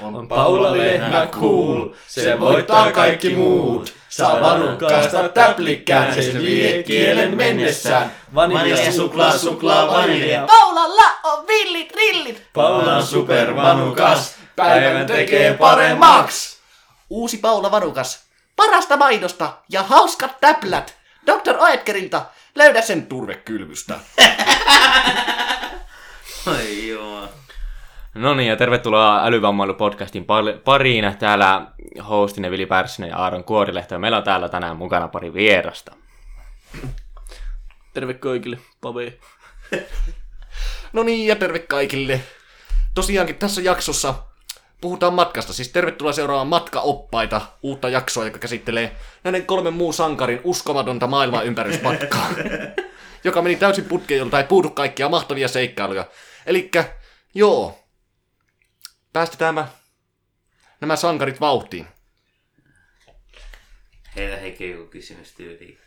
On Paula Lehmä cool, se voittaa kaikki muut. Saa vanukkaasta täplikkään, se vie kielen mennessään. Vanilja, suklaa, suklaa, vanilja. Paulalla on villit rillit. Paulan supervanukas, päivän tekee paremmaksi. Uusi Paula Vanukas. Parasta mainosta ja hauskat täplät. Dr. Oetkerilta. Löydä sen turvekylvystä. Ai joo. No niin, ja tervetuloa Älyvammailu-podcastin pariin. Täällä hostine Vili Pärssinen ja Aaron Kuorilehto. Ja meillä on täällä tänään mukana pari vierasta. Terve kaikille, Pave. No niin, ja terve kaikille. Tosiaankin tässä jaksossa puhutaan matkasta. Siis tervetuloa seuraamaan matkaoppaita, uutta jaksoa, joka käsittelee näiden kolmen muun sankarin uskomatonta maailman ympärysmatkaa. joka meni täysin putkeen, jolta ei puudu kaikkia mahtavia seikkailuja. Elikkä, joo, päästetään mä, nämä sankarit vauhtiin. Heitä heikki joku kysymys tyyliin.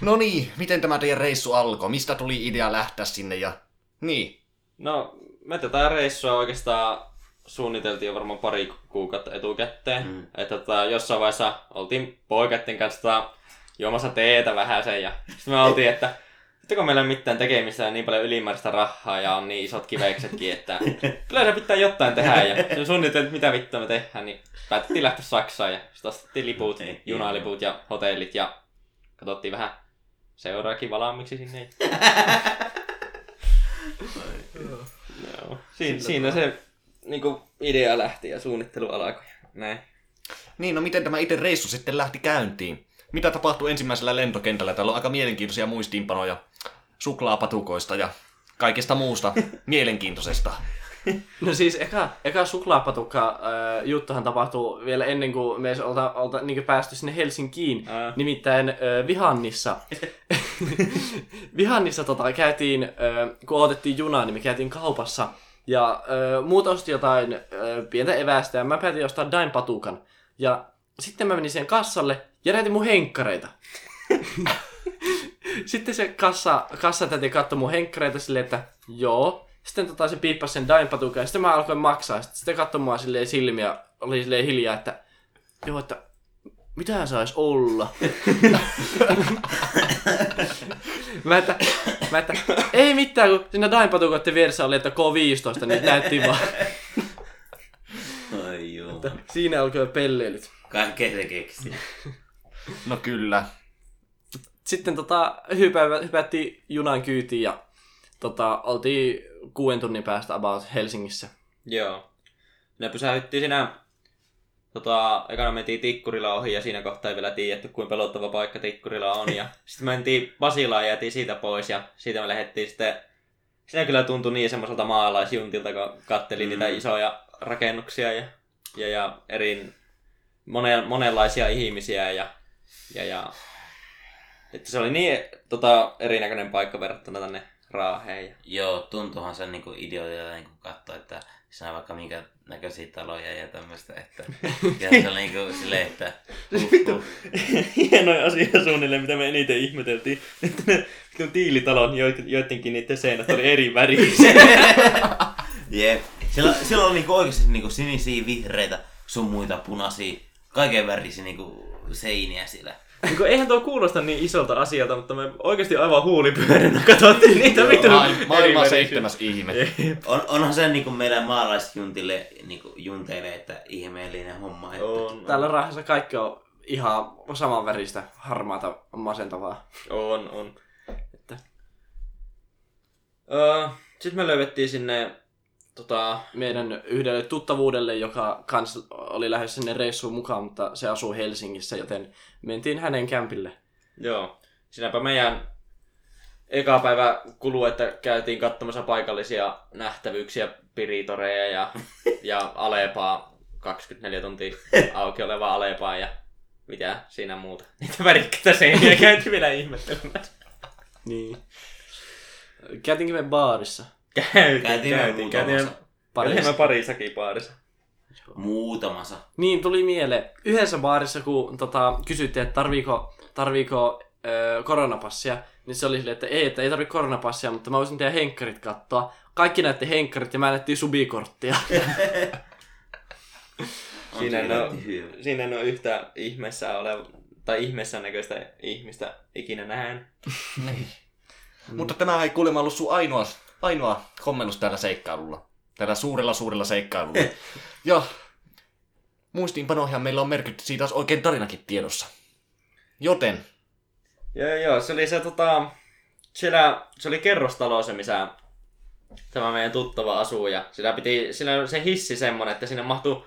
No niin, miten tämä teidän reissu alkoi? Mistä tuli idea lähteä sinne ja... Niin. No, me tätä reissua oikeastaan suunniteltiin jo varmaan pari kuukautta etukäteen. Mm. Että tota, jossain vaiheessa oltiin poikatten kanssa tota, juomassa teetä vähän sen ja sitten me oltiin, että että kun meillä ei ole mitään tekemistä ja niin paljon ylimääräistä rahaa ja on niin isot kiveksetkin, että kyllä se pitää jotain tehdä. Ja suunniteltiin, mitä vittua me tehdään, niin päätettiin lähteä Saksaan ja sitten ostettiin liput, junaliput ja hotellit ja katsottiin vähän seuraakin valaamiksi sinne. Joo. Siin, siinä se niinku, idea lähti ja suunnittelu alkoi. Näin. Niin, no miten tämä itse reissu sitten lähti käyntiin? Mitä tapahtui ensimmäisellä lentokentällä? Täällä on aika mielenkiintoisia muistiinpanoja suklaapatukoista ja kaikesta muusta mielenkiintoisesta. No siis eka, eka suklaapatukka äh, juttuhan tapahtuu vielä ennen kuin me olta, olta niin päästy sinne Helsinkiin. Ää. Nimittäin äh, Vihannissa. Vihannissa tota, käytiin, äh, kun otettiin junaa, niin me käytiin kaupassa. Ja äh, muut osti jotain äh, pientä evästä ja mä päätin ostaa Dain patukan. Ja sitten mä menin siihen kassalle ja näytin mun henkkareita. Sitten se kassa, kassa täti katsoi mun henkkareita silleen, että joo. Sitten tota, se piippasi sen dain patukan ja sitten mä alkoin maksaa. Sitten se katsoi mua silleen silmiä, oli silleen hiljaa, että joo, että mitähän sais olla? mä, että, mä että, ei mitään, kun siinä dain patukoiden vieressä oli, että K15, niin näytti vaan. Ai joo. Siinä alkoi pelleilyt. Kaikkea se keksi. No kyllä. sitten tota, hypä, hypättiin junan kyytiin ja tota, oltiin kuuden tunnin päästä about Helsingissä. Joo. Ne pysähyttiin siinä, tota, ekana mentiin Tikkurila ohi ja siinä kohtaa ei vielä tiedetty, kuinka pelottava paikka Tikkurila on. Ja sitten mentiin Basilaan ja jäätiin siitä pois ja siitä me lähdettiin sitten, siinä kyllä tuntui niin semmoiselta maalaisjuntilta, kun kattelin mm. niitä isoja rakennuksia ja, ja, ja eri, monen, monenlaisia ihmisiä ja, ja, ja että se oli niin tota, erinäköinen paikka verrattuna tänne Raaheen. Ja... Joo, tuntuuhan se niinku idiotilta niinku katsoa, että siinä on vaikka minkä näköisiä taloja ja tämmöistä, että ja se oli niinku silleen, että uh. hienoja asia suunnilleen, mitä me eniten ihmeteltiin. Että ne vitun tiilitalon joidenkin niiden seinät oli eri värisiä. Jep. Siellä, siellä oli niinku oikeasti niinku sinisiä, vihreitä, sun muita punaisia, kaiken värisiä niinku seiniä siellä. Niin kun eihän tuo kuulosta niin isolta asialta, mutta me oikeasti aivan huulipyöränä katsottiin niitä vitun Maailma, maailman seitsemäs ihme. On, onhan se niinku meidän maalaisjuntille niinku junteille, että ihmeellinen homma. Että... On, Täällä Raahassa kaikki on ihan saman väristä, harmaata, masentavaa. on, on. Että... Öö, Sitten me löydettiin sinne tota, Meidän yhdelle tuttavuudelle, joka kans oli lähes sinne reissuun mukaan, mutta se asuu Helsingissä, joten mentiin hänen kämpille. Joo. Siinäpä meidän eka päivä kulu, että käytiin katsomassa paikallisia nähtävyyksiä, piritoreja ja, ja Alepaa, 24 tuntia auki olevaa Alepaa ja mitä siinä muuta. Niitä värikkäitä seiniä käytiin vielä ihmettelemään. Niin. Käytiinkö me baarissa? Käytiin, Käytiin käytiin, käytiin. me parissakin baarissa. Muutamassa. Niin, tuli mieleen. Yhdessä baarissa, kun tota, kysyttiin, että tarviiko, tarviiko koronapassia, niin se oli silleen, että ei, että ei tarvitse koronapassia, mutta mä voisin tehdä henkkarit katsoa. Kaikki näette henkkarit ja mä näyttiin subikorttia. On Siinä en, ole, siinä en ole yhtä ihmeessä oleva, tai ihmeessä näköistä ihmistä ikinä nähään. Niin. Mutta tämä ei kuulemma ollut sun ainoa, ainoa kommellus tällä seikkailulla. Tällä suurella suurella seikkailulla. ja muistiinpanoihin meillä on merkitty siitä olisi oikein tarinakin tiedossa. Joten, Joo, joo, se oli se tota, siellä, se oli kerrostalo se, missä tämä meidän tuttava asuu ja sillä piti, sillä oli se hissi semmonen, että sinne mahtui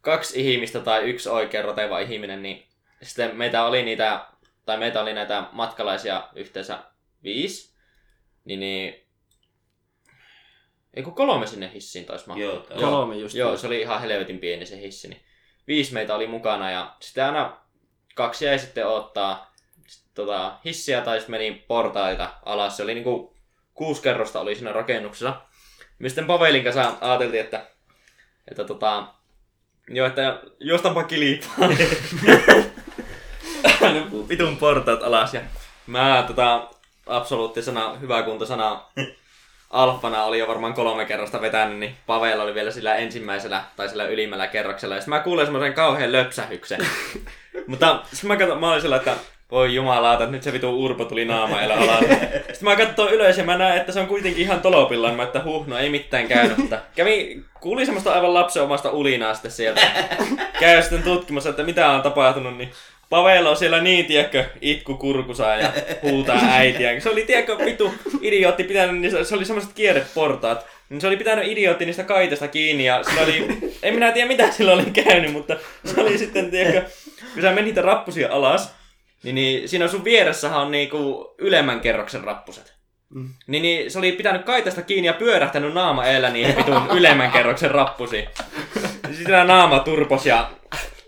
kaksi ihmistä tai yksi oikein roteva ihminen, niin sitten meitä oli niitä, tai meitä oli näitä matkalaisia yhteensä viisi, niin, niin ei kun kolme sinne hissiin taisi mahtua. Joo, Kolme just. Joo, se oli ihan helvetin pieni se hissi. Niin viisi meitä oli mukana ja sitten aina kaksi jäi sitten ottaa tota, hissiä tai sitten meni portaita alas. Se oli niinku kuusi kerrosta oli siinä rakennuksessa. Me sitten Pavelin kanssa ajateltiin, että, että tota, joo, että juostanpa kilpaan. Ne vitun portaat alas ja mä tota, absoluuttisena hyväkuntoisena alfana oli jo varmaan kolme kerrosta vetänyt, niin Pavel oli vielä sillä ensimmäisellä tai sillä ylimmällä kerroksella. Ja sitten mä kuulin semmoisen kauhean löpsähyksen. Mutta sitten mä katsoin, mä olin sillä, että voi jumalauta, että nyt se vitu urpo tuli naamailla alas. Sitten mä katsoin ylös ja mä näin, että se on kuitenkin ihan tolopillaan. Mä että huh, no ei mitään käynyt. Mutta kävi, kuuli semmoista aivan lapsen omasta ulinaa sitten sieltä. Käy sitten tutkimassa, että mitä on tapahtunut, niin Pavel on siellä niin, tiedätkö, itku kurkusaa ja huutaa äitiä. Se oli, tiedätkö, vitu idiootti pitänyt, niin se- se oli semmoiset kierreportaat. Niin se oli pitänyt idiootti niistä kaitesta kiinni ja sillä oli, en minä tiedä mitä sillä oli käynyt, mutta se oli sitten, tiedätkö, kun sä menit niitä rappusia alas, niin, niin siinä sun vieressähän on niinku ylemmän kerroksen rappuset. Mm. Niin, niin se oli pitänyt kaitasta kiinni ja pyörähtänyt naama eellä niihin vitun ylemmän kerroksen rappusiin. Sitten naama turpos ja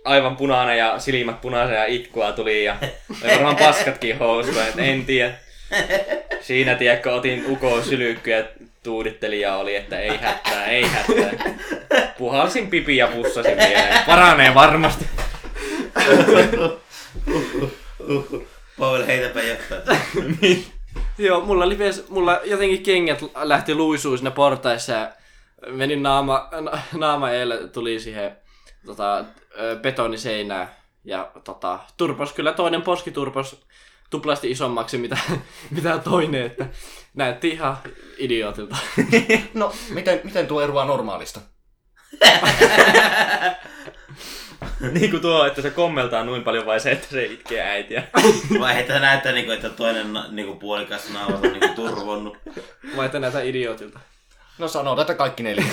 aivan punainen ja silmät punaisia ja itkua tuli ja oli varmaan paskatkin housuja, et en tiedä. Siinä tiedätkö, otin uko sylykkyä ja tuudittelin ja oli, että ei hätää, ei hätää. Puhalsin pipi ja pussasin vielä. Paranee varmasti. Pavel, heitäpä jotain. Joo, mulla, oli ves, mulla jotenkin kengät lähti luisuun siinä portaissa ja menin naama, na, naama eelle, tuli siihen tota, ö, betoniseinään ja tota, turpos, kyllä toinen poski turpos tuplasti isommaksi mitä, mitä toinen, että näytti ihan idiootilta. no, miten, miten tuo eroaa normaalista? niin kuin tuo, että se kommeltaa noin paljon vai se, että se itkee äitiä. Vai että näyttää, niinku, että toinen na- niinku, puolikas naama on niinku, turvonnut. Vai että näytä idiootilta. No sanoo tätä kaikki neljä.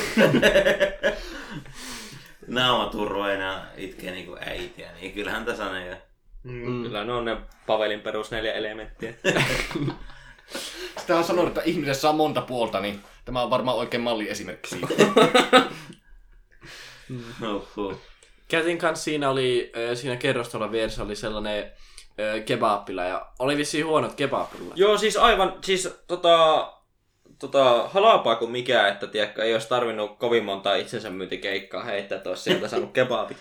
Naama turvoina itkee niinku äitiä, niin kyllähän tasainen jo. Mm. Kyllä ne on ne Pavelin perus neljä elementtiä. Sitä on sanonut, että ihmisessä on monta puolta, niin tämä on varmaan oikein malliesimerkki siitä. Uhuh. Käytin kanssa siinä oli, siinä kerrostalon vieressä oli sellainen ö, kebabila ja oli vissiin huonot kebabilla. Joo, siis aivan, siis tota, tota, halapaa kuin mikä, että tiedätkö, ei olisi tarvinnut kovin monta itsensä myyntikeikkaa heittää, että olisi sieltä saanut kebabit.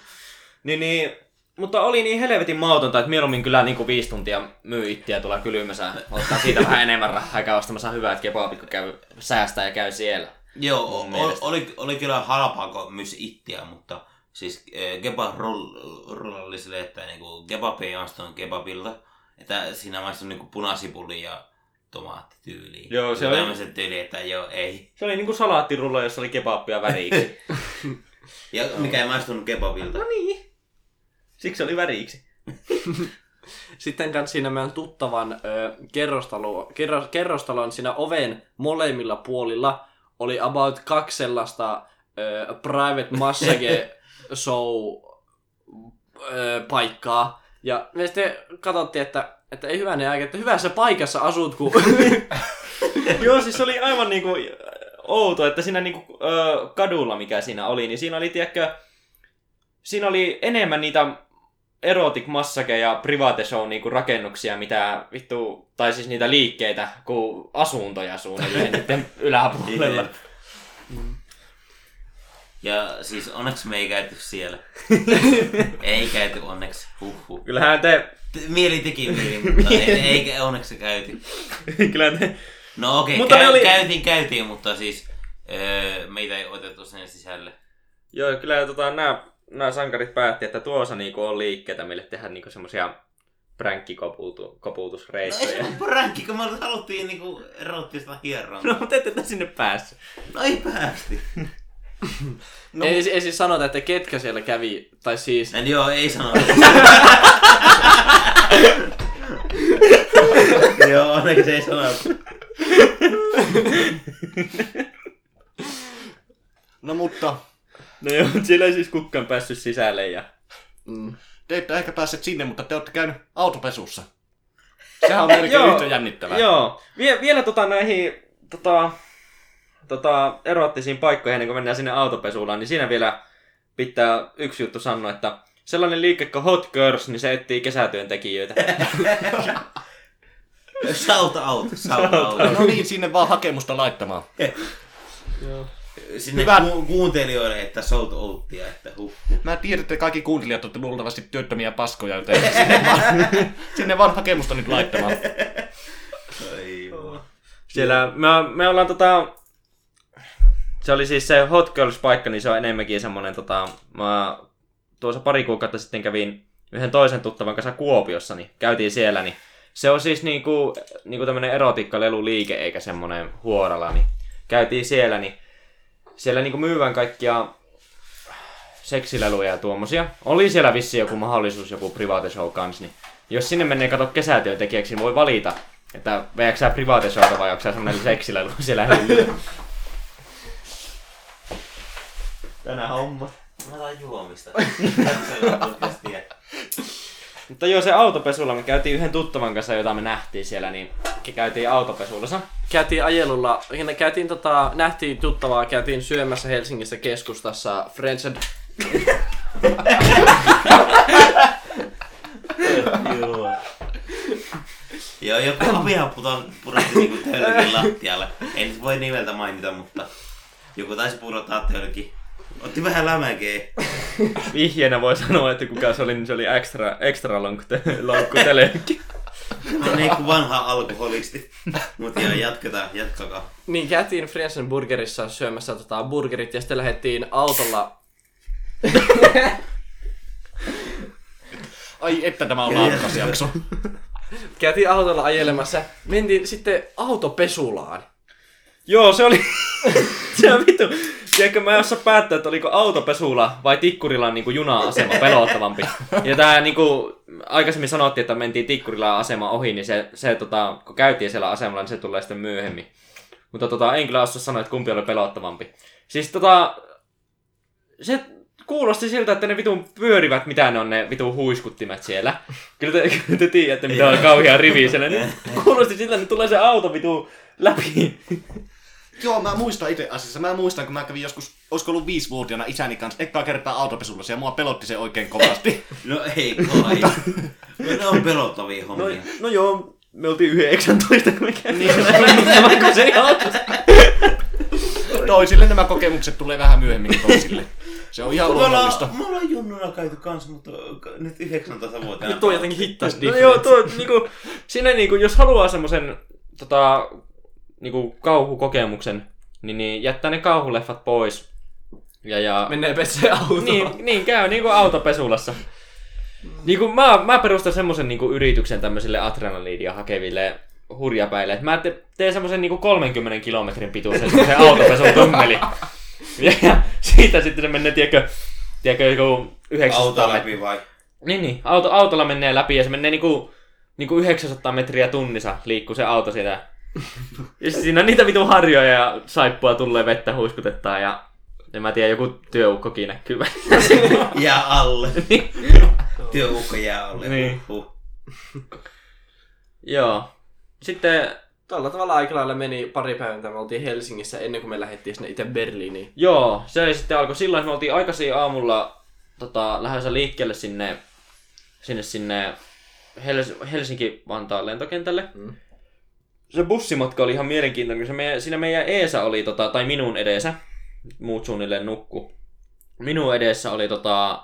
Niin, niin, mutta oli niin helvetin mautonta, että mieluummin kyllä niin kuin viisi tuntia myy ittiä tuolla kylmässä. Ottaa siitä vähän enemmän rahaa käy ostamassa hyvät kebabit, kun käy säästää ja käy siellä. Joo, Mun o- mielestä. oli, oli kyllä halpaa, kun myös ittiä, mutta siis äh, kebab roll, roll oli silleen, että niinku, kebab ei kebabilta, että siinä maistui niinku punasipuli ja tomaattityyliin. Joo, se oli- Tämmöiset tyyli, että joo, ei. Se oli niinku salaattirulla, jossa oli kebabia väriksi. Ja mikä ei maistunut kebabilta. no niin. Siksi oli väriksi. Sitten kanssa siinä meidän tuttavan ö, kerrostalo, kerros, kerrostalon siinä oven molemmilla puolilla oli about kaksi sellaista ö, private massage show ö, paikkaa. Ja me sitten katsottiin, että, että ei hyvänen aika, että hyvässä paikassa asut, kun Joo, siis se oli aivan niinku äh, outo, että siinä niinku ö, kadulla, mikä siinä oli, niin siinä oli, tiedätkö, siinä oli enemmän niitä erotic massage ja private show niinku rakennuksia, mitä vittu, tai siis niitä liikkeitä, kuin asuntoja suunnilleen niiden yläpuolella. Ja siis onneksi me ei käyty siellä. ei käyty onneksi. Huhhuh. Kyllähän te, Mieli teki mieli, mutta ei, ei onneksi käyty. kyllä te, No okei, okay, käy, oli- käytiin, käytiin, mutta siis öö, meitä ei otettu sen sisälle. joo, kyllä tota, nämä nämä sankarit päätti, että tuossa niinku on liikkeitä, mille tehdä niinku semmosia pränkkikoputusreissuja. No ei se ole pränkki, kun me haluttiin niinku erottista hierontaa. No, mutta ette te sinne päässyt. No ei päästi. No. Ei, ei siis sanota, että ketkä siellä kävi, tai siis... En joo, ei sano. Joo, onneksi se ei sano. No mutta, No joo, siellä ei siis kukaan päässyt sisälle ja... Mm. te ette ehkä päässeet sinne, mutta te olette käynyt autopesussa. Sehän on melkein Joo. yhtä jännittävää. Joo, Vie, vielä tota näihin tota, tota, erottisiin paikkoihin, ennen kuin mennään sinne autopesulaan, niin siinä vielä pitää yksi juttu sanoa, että sellainen liike kuin Hot Girls, niin se etsii kesätyöntekijöitä. Shout out, shout out. No niin, sinne vaan hakemusta laittamaan. Sinne Hyvä. ku- kuuntelijoille, että shout outtia, että huh. Mä tiedän, että kaikki kuuntelijat olette luultavasti työttömiä paskoja, joten sinne vaan, sinne vaan hakemusta nyt laittamaan. Siellä me, me ollaan tota... Se oli siis se Hot Girls-paikka, niin se on enemmänkin semmonen tota... Mä tuossa pari kuukautta sitten kävin yhden toisen tuttavan kanssa Kuopiossa, niin käytiin siellä, niin se on siis niinku, niinku tämmönen erotiikkaleluliike, eikä semmonen huorala, niin käytiin siellä, niin siellä niinku myyvän kaikkia seksileluja ja tuommoisia. Oli siellä vissi joku mahdollisuus, joku private show kans, niin jos sinne menee kato kesätyöntekijäksi, niin voi valita, että veätkö sä private showta vai onko sä semmonen seksilelu siellä hyllyllä. Tänä homma. Mä otan juomista. Mutta joo, se autopesulla me käytiin yhden tuttavan kanssa, jota me nähtiin siellä, niin käytiin autopesulassa. Käytiin ajelulla, käytiin tota, nähtiin tuttavaa, käytiin syömässä Helsingissä keskustassa Friends and... Joo. Joo, joku avia puton, pudotti niinku tölkin lattialle. En voi nimeltä mainita, mutta joku taisi pudottaa tölki. Otti vähän lämäkeä. Vihjeenä voi sanoa, että kuka se oli, niin se oli extra, extra lonkku, te, lonkku telekki. No niin kuin vanha alkoholisti. Mut joo, jatketaan, jatkakaa. Niin, käytiin Friends and Burgerissa syömässä tota, burgerit ja sitten lähdettiin autolla Ai että tämä on laadukas jakso. Käytiin autolla ajelemassa. Mentiin sitten autopesulaan. Joo, se oli... se on vittu. Tiedätkö, mä osaa päättää, että oliko autopesula vai Tikkurilan niin juna-asema pelottavampi. Ja tää niin kuin, aikaisemmin sanottiin, että mentiin Tikkurilan asema ohi, niin se, se tota, kun käytiin siellä asemalla, niin se tulee sitten myöhemmin. Mutta tota, en kyllä osaa sanoa, että kumpi oli pelottavampi. Siis tota, se kuulosti siltä, että ne vitun pyörivät, mitä ne on ne vitun huiskuttimet siellä. Kyllä te, te tiedätte, mitä on kauhea rivi siellä. Kuulosti siltä, että tulee se auto vitu läpi. Joo, mä muistan itse asiassa. Mä muistan, kun mä kävin joskus, olisiko ollut viisivuotiaana isäni kanssa ekkaa kertaa autopesulla ja mua pelotti se oikein kovasti. No ei kai. No, ne on pelottavia No, hommia. no joo, me oltiin 19, kun me käytiin niin. se. Toisille nämä kokemukset tulee vähän myöhemmin toisille. Se on ihan luonnollista. me ollaan junnuna käyty kanssa, mutta nyt 19 vuotta. Nyt tuo jotenkin hittas No joo, tuo, niinku, siinä niinku, jos haluaa semmosen tota, niinku, kauhukokemuksen, niin, niin jättää ne kauhuleffat pois. Ja, ja, Menee pesee autoon. niin, niin käy niinku autopesulassa. Niinku, mä, mä perustan semmosen niinku, yrityksen tämmöisille adrenaliidia hakeville hurjapäille. Et mä te, teen semmosen niinku 30 kilometrin pituisen semmosen autopesutunneli. Ja, ja, siitä sitten se menee, tiedätkö, tiedätkö joku 900 Auto metriä. läpi vai? Niin, niin. Auto, autolla menee läpi ja se menee niinku, niinku 900 metriä tunnissa liikkuu se auto sitä. Ja sit siinä on niitä vitun harjoja ja saippua tulee vettä huiskutetaan ja en mä tiedä, joku työukkokin näkyy välillä. Jää alle. Niin. Työukko jää alle. Niin. Huh. Joo. Sitten, Tällä tavalla aika lailla meni pari päivää, me oltiin Helsingissä ennen kuin me lähdettiin sinne itse Berliiniin. joo, se sitten alkoi silloin, että me oltiin aikaisin aamulla tota, lähdössä liikkeelle sinne, sinne, sinne Hels- Helsinki-Vantaan lentokentälle. Mm. Se bussimatka oli ihan mielenkiintoinen, kun se meidän, siinä meidän Eesa oli, tota, tai minun edessä, muut suunnilleen nukku. Minun edessä oli tota,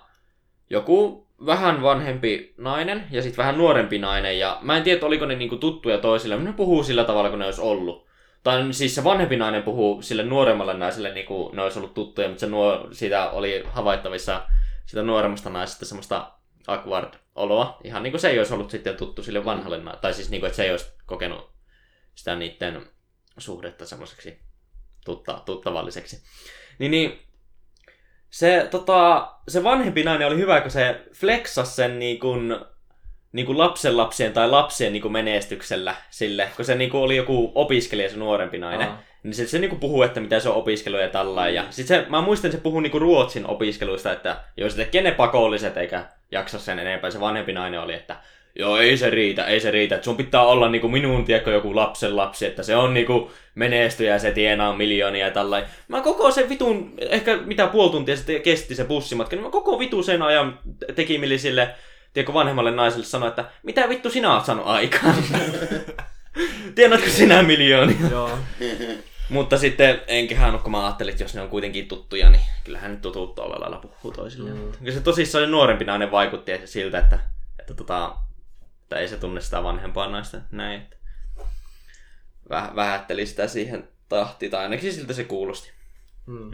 joku vähän vanhempi nainen ja sitten vähän nuorempi nainen. Ja mä en tiedä, oliko ne niinku tuttuja toisille, mutta ne puhuu sillä tavalla, kun ne olisi ollut. Tai siis se vanhempi nainen puhuu sille nuoremmalle naiselle, niin kuin ne olisi ollut tuttuja, mutta se nuor, siitä oli havaittavissa sitä nuoremmasta naisesta semmoista awkward oloa. Ihan niin kuin se ei olisi ollut sitten tuttu sille vanhalle, tai siis niin kuin, että se ei olisi kokenut sitä niiden suhdetta semmoiseksi tutta, tuttavalliseksi. Niin, niin se, tota, se vanhempi nainen oli hyvä, kun se flexasi sen niin kuin, niin kuin lapsenlapsien tai lapsien niin kuin menestyksellä sille, kun se niin kuin oli joku opiskelija, se nuorempi nainen. Aa. Niin se, se niinku puhuu, että mitä se on opiskelu ja tällainen. Ja sit se, mä muistan, että se puhuu niinku Ruotsin opiskeluista, että joo, se tekee ne pakolliset eikä jaksa sen enempää. Se vanhempi nainen oli, että joo, ei se riitä, ei se riitä. Että sun pitää olla niinku minun, tiedätkö, joku lapsen lapsi, että se on niinku menestyjä ja se tienaa miljoonia ja tällainen. Mä koko sen vitun, ehkä mitä puoli tuntia se kesti se bussimatka, niin mä koko vitu sen ajan teki milli sille, tiedätkö, vanhemmalle naiselle sanoa, että mitä vittu sinä oot saanut aikaan? Tiedätkö sinä miljoonia? Joo. Mutta sitten enköhän kun mä ajattelin, että jos ne on kuitenkin tuttuja, niin kyllähän nyt tutut tuolla lailla puhuu toisilleen. Mm. Kyllä se tosissaan nuorempi nainen vaikutti siltä, että, että, tota, että ei se tunne sitä vanhempaa naista näin. Että väh, vähätteli sitä siihen tahtiin, tai ainakin siltä se kuulosti. Mm.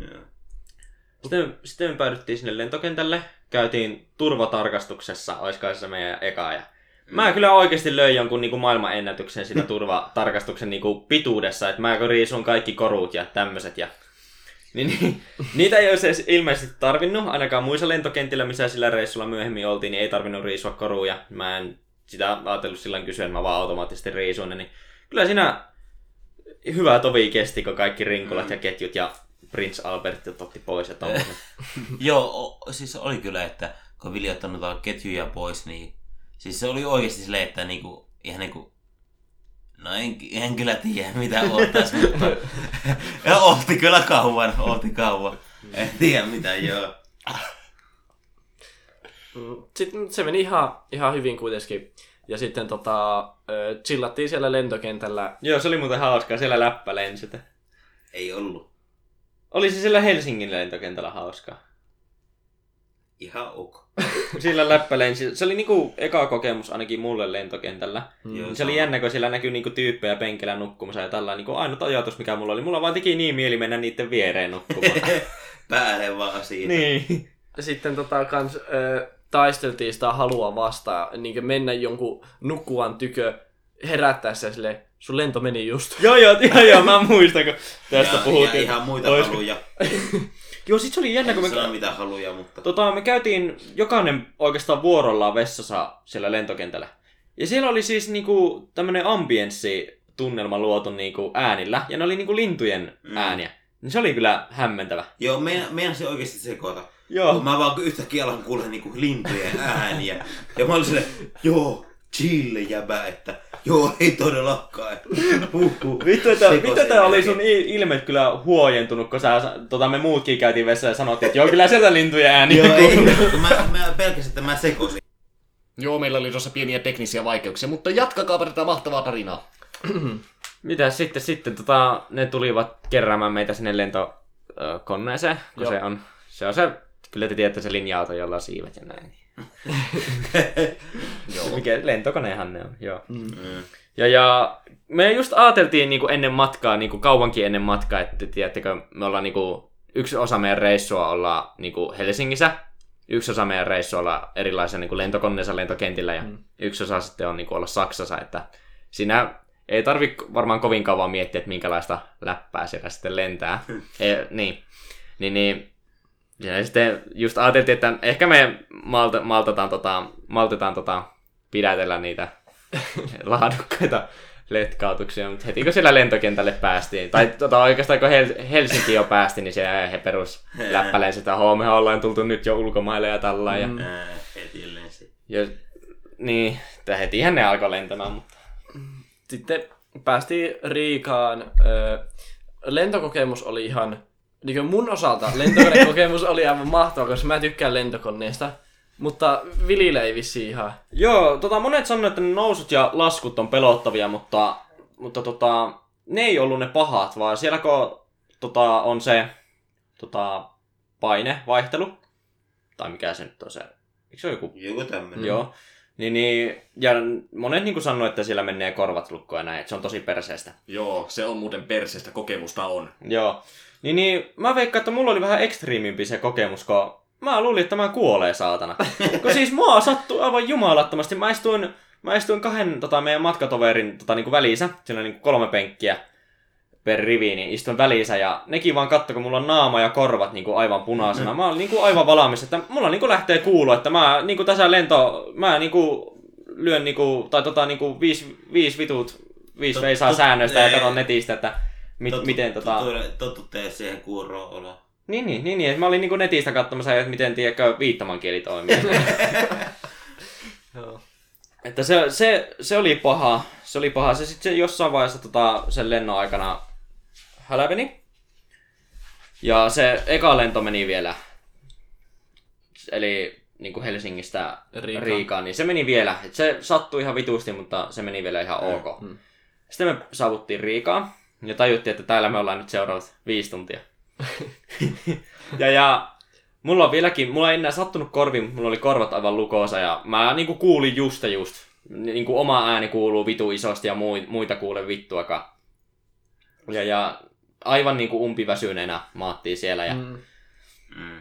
Sitten, sitten me päädyttiin sinne lentokentälle, käytiin turvatarkastuksessa, olisiko se meidän eka. Ja Mä kyllä oikeasti löin jonkun niin kuin maailmanennätyksen siinä turvatarkastuksen niin kuin pituudessa, että mä riisun kaikki korut ja tämmöiset. Ja... Niin, niin, niitä ei olisi edes ilmeisesti tarvinnut, ainakaan muissa lentokentillä, missä sillä reissulla myöhemmin oltiin, niin ei tarvinnut riisua koruja. Mä en sitä ajatellut silloin kysyä, mä vaan automaattisesti riisuin ne, niin kyllä siinä hyvä tovi kesti, kun kaikki rinkulat ja ketjut ja Prince Albert otti pois ja tommoset. Joo, o, siis oli kyllä, että kun Vili ottanut ketjuja pois, niin siis se oli oikeasti silleen, että niinku, ihan niinku, no en, en kyllä tiedä mitä ottais, mutta ja ohti kyllä kauan, ohti kauan. En tiedä mitä, joo. Sitten se meni ihan, ihan hyvin kuitenkin. Ja sitten tota, chillattiin siellä lentokentällä. Joo, se oli muuten hauskaa, siellä läppä lensi. että- Ei ollut. Oli se siellä Helsingin lentokentällä hauskaa. Ihan ok. Sillä läppä lensi. Se oli niinku eka kokemus ainakin mulle lentokentällä. Joo, Se oli jännä, kun siellä näkyi niinku tyyppejä penkillä nukkumassa ja tällä niinku ainut ajatus, mikä mulla oli. Mulla vaan teki niin mieli mennä niiden viereen nukkumaan. Päälle vaan siitä. niin. Ja sitten tota, kans, ö, taisteltiin sitä halua vastaan. Niin mennä jonkun nukkuvan tykö herättäessä sille sun lento meni just. joo, joo, joo, joo, mä muistan, kun tästä ja, ja puhuttiin. ihan muita Olisiko- haluja. Joo, sit se oli jännä, kun En me... sano mitä haluja, mutta... Tota, me käytiin jokainen oikeastaan vuorollaan vessassa siellä lentokentällä. Ja siellä oli siis niinku tämmönen ambienssi-tunnelma luotu niinku äänillä, ja ne oli niinku lintujen Mm. ääniä. Niin se oli kyllä hämmentävä. Joo, meidän, meidän se oikeasti sekoita. Joo. Mä vaan yhtäkkiä alan kuulla niinku lintujen ääniä. Ja mä olin silleen, joo, chill jäbä, että joo, ei todellakaan. Huhhuh. Vittu, että, vittu, että oli sun ilme kyllä huojentunut, kun sä, tota, me muutkin käytiin vessassa ja sanottiin, että joo, kyllä sieltä lintujen ääniä Joo, ei, mä, mä pelkäsin, että mä sekosin. Joo, meillä oli tuossa pieniä teknisiä vaikeuksia, mutta jatkakaa tätä mahtavaa tarinaa. Mitä sitten, sitten tota, ne tulivat keräämään meitä sinne lentokoneeseen, kun Joo. se on, se on se, kyllä te tiedätte se linja-auto, jolla on siivet ja näin. joo. Mikä lentokonehan ne on, joo. Mm. Ja, ja me just ajateltiin niin kuin ennen matkaa, niin kuin kauankin ennen matkaa, että tiedättekö, me ollaan niin kuin, yksi osa meidän reissua olla niin kuin Helsingissä, yksi osa meidän reissua olla erilaisissa niin kuin lentokoneissa lentokentillä ja mm. yksi osa sitten on niin kuin olla Saksassa, että siinä ei tarvi varmaan kovin kauan miettiä, että minkälaista läppää siellä sitten lentää. ei, niin. Niin, niin. Ja sitten just ajateltiin, että ehkä me malta, maltetaan, tota, maltetaan tota, pidätellä niitä laadukkaita letkautuksia, mutta heti kun siellä lentokentälle päästiin, tai tota, oikeastaan kun Hel- Helsinki jo päästi, niin siellä he perus läppäleen sitä, hoo, me ollaan tultu nyt jo ulkomaille ja tällä. Ja, lensi. ja, niin, että hetihän ne alkoi lentämään, mutta Sitten päästiin Riikaan. Lentokokemus oli ihan, niin mun osalta lentokonekokemus oli aivan mahtava, koska mä tykkään lentokoneesta. Mutta Vilille ei vissiin ihan. Joo, tota, monet sanoo, että ne nousut ja laskut on pelottavia, mutta, mutta tota, ne ei ollut ne pahat, vaan siellä kun tota, on se tota, painevaihtelu, tai mikä se nyt on se, eikö se ole joku Joku tämmönen. Mm. Joo. Niin, niin, ja monet niin sanoo, että siellä menee korvat lukkoon ja näin, että se on tosi perseestä. Joo, se on muuten perseestä kokemusta on. Joo. Niin, niin mä veikkaan, että mulla oli vähän ekstriimimpi se kokemus, kun mä luulin, että mä kuolee saatana. Kun siis mua sattui aivan jumalattomasti. Mä istuin, mä istuin kahden tota, meidän matkatoverin tota, niin kuin välissä. Siinä on niin kuin kolme penkkiä per rivi, niin istuin välissä ja nekin vaan katto, kun mulla on naama ja korvat niin kuin aivan punaisena. Mä olin niin kuin aivan valmis, että mulla niin kuin lähtee kuulo, että mä niin kuin tässä lento, mä niin kuin lyön niin kuin, tai tota niin kuin viisi, viisi vitut, viisi veisaa säännöistä ja katson netistä, että mit, Totu- miten tota... tutuille- Totutte siihen kuuroon oloon. Niin, niin, niin, niin. Mä olin niin netistä katsomassa, että miten tiedätkö, viittomankieli toimii. Joo. että se, se, se, oli paha. Se oli paha. Se sitten se jossain vaiheessa tota, sen lennon aikana hälveni. Ja se eka lento meni vielä. Eli niin kuin Helsingistä Riikaan. Riikaan. niin se meni vielä. Et se sattui ihan vitusti, mutta se meni vielä ihan ok. Mm. Sitten me saavuttiin Riikaan ja tajuttiin, että täällä me ollaan nyt seuraavat viisi tuntia. ja, ja mulla on vieläkin, mulla ei enää sattunut korviin, mutta mulla oli korvat aivan lukoosa ja mä niinku kuulin just ja just. Niinku oma ääni kuuluu vitu isosti ja mui- muita kuule vittuakaan. Ja, ja aivan niinku umpiväsyneenä maattiin siellä ja Mm. Mm.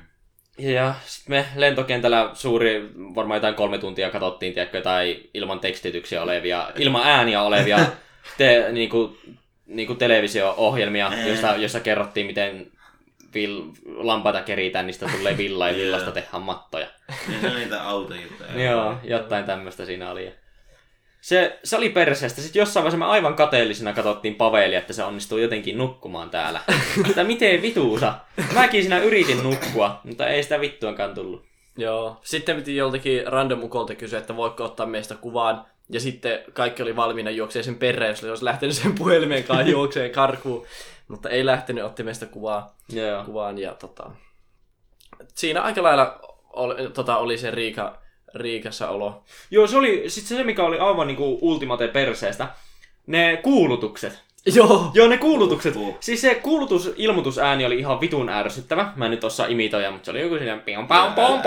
ja sitten me lentokentällä suuri, varmaan jotain kolme tuntia katsottiin, tiedätkö, jotain ilman tekstityksiä olevia, ilman ääniä olevia te, niinku, niinku televisio-ohjelmia, Ää. joissa, joissa kerrottiin, miten vil, lampaita keritään, niistä tulee villa ja villasta tehdään mattoja. Niin on niitä autojuttuja. Joo, jotain tämmöistä siinä oli. Se, se oli perseestä. Sitten jossain vaiheessa me aivan kateellisena katsottiin Pavelia, että se onnistuu jotenkin nukkumaan täällä. Että miten vituusa? Mäkin siinä yritin nukkua, mutta ei sitä vittuankaan tullut. Joo. Sitten piti joltakin random ukolta kysyä, että voiko ottaa meistä kuvan. Ja sitten kaikki oli valmiina juoksee sen perään, jos olisi lähtenyt sen puhelimen kanssa juokseen karkuun. Mutta ei lähtenyt, otti meistä kuvaa, Joo. kuvaan. Ja tota, siinä aika lailla oli, tota, oli se Riika, Riikassa olo. Joo, se oli sit se, mikä oli aivan niinku ultimate perseestä. Ne kuulutukset. Joo. Joo, ne kuulutukset. Uhu. Siis se kuulutus, ilmoitusääni oli ihan vitun ärsyttävä. Mä en nyt osaa imitoida, mutta se oli joku siinä pion pam pam.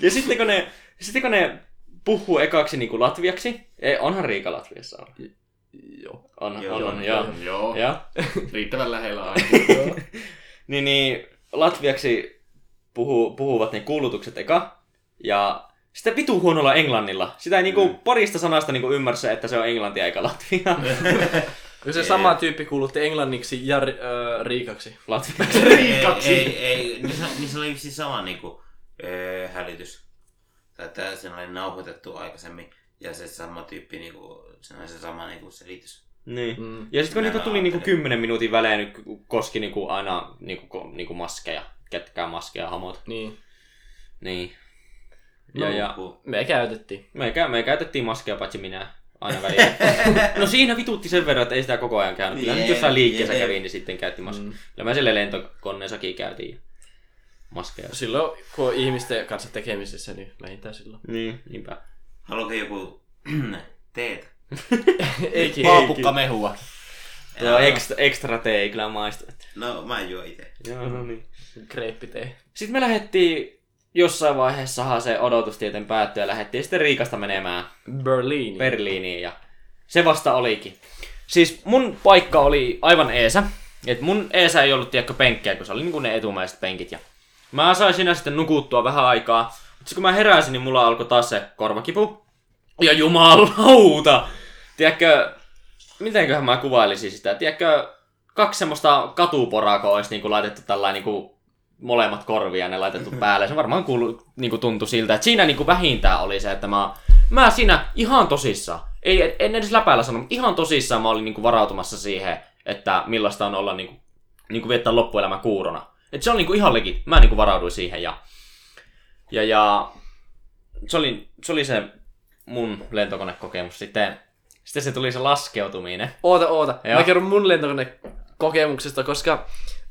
Ja sitten kun ne, sitten kun ne puhuu ekaksi niinku latviaksi, ei, onhan Riika Latviassa on. Joo. On, Joo, on, on, joo, joo. Joo, joo. riittävän lähellä aina. Niin, niin latviaksi puhuu, puhuvat ne kuulutukset eka. Ja sitten vitu huonolla englannilla. Sitä ei niinku Mm. parista sanasta niinku ymmärsi, että se on englantia eikä latvia. Ja se sama tyyppi kuulutti englanniksi ja äh, Riikaksi. Latviaksi. Ei, ei, ei, niissä, niissä oli siis sama niinku, öö, hälytys. Tai sen oli nauhoitettu aikaisemmin. Ja se sama tyyppi, niinku, se oli se sama niinku selitys. niin. Mm. Ja sitten kun niitä tuli niinku ajattelin. 10 minuutin välein, niin koski niinku aina niinku, niinku maskeja. Kettkää maskeja hamot. Niin. Niin. Ja, ja Uhu. Me käytettiin. me, kä- me käytettiin maskeja, paitsi minä aina välillä. no siinä vitutti sen verran, että ei sitä koko ajan käynyt. Kyllä nyt Jee, jossain liikkeessä jee. kävin, niin sitten käytti maskeja. Mm. Kyllä mä siellä lentokoneessakin käytiin maskeja. Silloin, kun on ihmisten kanssa tekemisissä, niin vähintään silloin. Niin, niinpä. Haluatko joku teetä? Eikin. Paapukka mehua. Joo, ekstra, ekstra tee ei kyllä maistu. No mä juon itse. Joo, no niin. Kreippitee. Sitten me lähdettiin jossain vaiheessa se odotustieten päättyi ja lähdettiin sitten Riikasta menemään Berliini. Berliiniin ja se vasta olikin. Siis mun paikka oli aivan eesä. Et mun eesä ei ollut tiedätkö penkkiä, kun se oli niinku ne etumaiset penkit. Ja mä sain siinä sitten nukuttua vähän aikaa. Mutta kun mä heräsin, niin mulla alkoi taas se korvakipu. Ja jumalauta! Tiedätkö, mitenköhän mä kuvailisin sitä? Tiedätkö, kaksi semmoista katuporakoa olisi niinku laitettu tällainen niinku molemmat korvia ne laitettu päälle. Se varmaan kuulu, niinku tuntui siltä, että siinä niinku vähintään oli se, että mä, mä siinä ihan tosissaan, ei, en edes läpäillä sano, mutta ihan tosissaan mä olin niinku varautumassa siihen, että millaista on olla niinku, niinku viettää loppuelämä kuurona. Et se on niinku ihan legit. Mä niinku varauduin siihen ja, ja, ja se, oli, se oli se mun lentokonekokemus. Sitten, sitten se tuli se laskeutuminen. Oota, oota. Joo. Mä kerron mun lentokone kokemuksesta, koska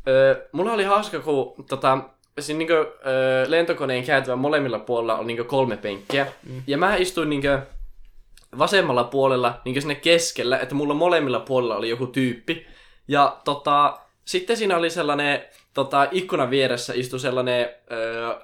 ö, mulla oli hauska, kun tota, siinä niinku, ö, lentokoneen käytävän molemmilla puolilla on niinku kolme penkkiä. Mm. Ja mä istuin niinku vasemmalla puolella niinku sinne keskellä, että mulla molemmilla puolilla oli joku tyyppi. Ja tota, sitten siinä oli sellainen tota, ikkunan vieressä istui sellainen ö,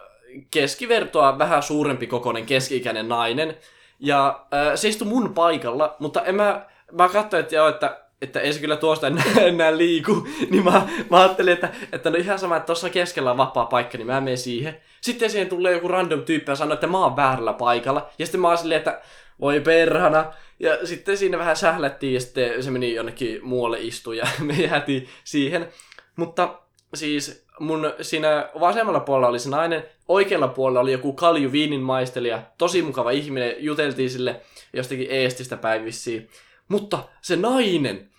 keskivertoa vähän suurempi kokoinen keski-ikäinen nainen. Ja ö, se istui mun paikalla, mutta en mä, mä katsoin, että, joo, että että ei se kyllä tuosta enää, enää liiku. Niin mä, mä ajattelin, että, että no ihan sama, että tuossa keskellä on vapaa paikka, niin mä menen siihen. Sitten siihen tulee joku random tyyppi ja sanoo, että mä oon väärällä paikalla. Ja sitten mä oon silleen, että voi perhana. Ja sitten siinä vähän sählättiin ja sitten se meni jonnekin muualle istuun ja me jäätiin siihen. Mutta siis mun siinä vasemmalla puolella oli se nainen, oikealla puolella oli joku kalju viinin maistelija, tosi mukava ihminen, juteltiin sille jostakin eestistä päivissiin. Mutta se nainen,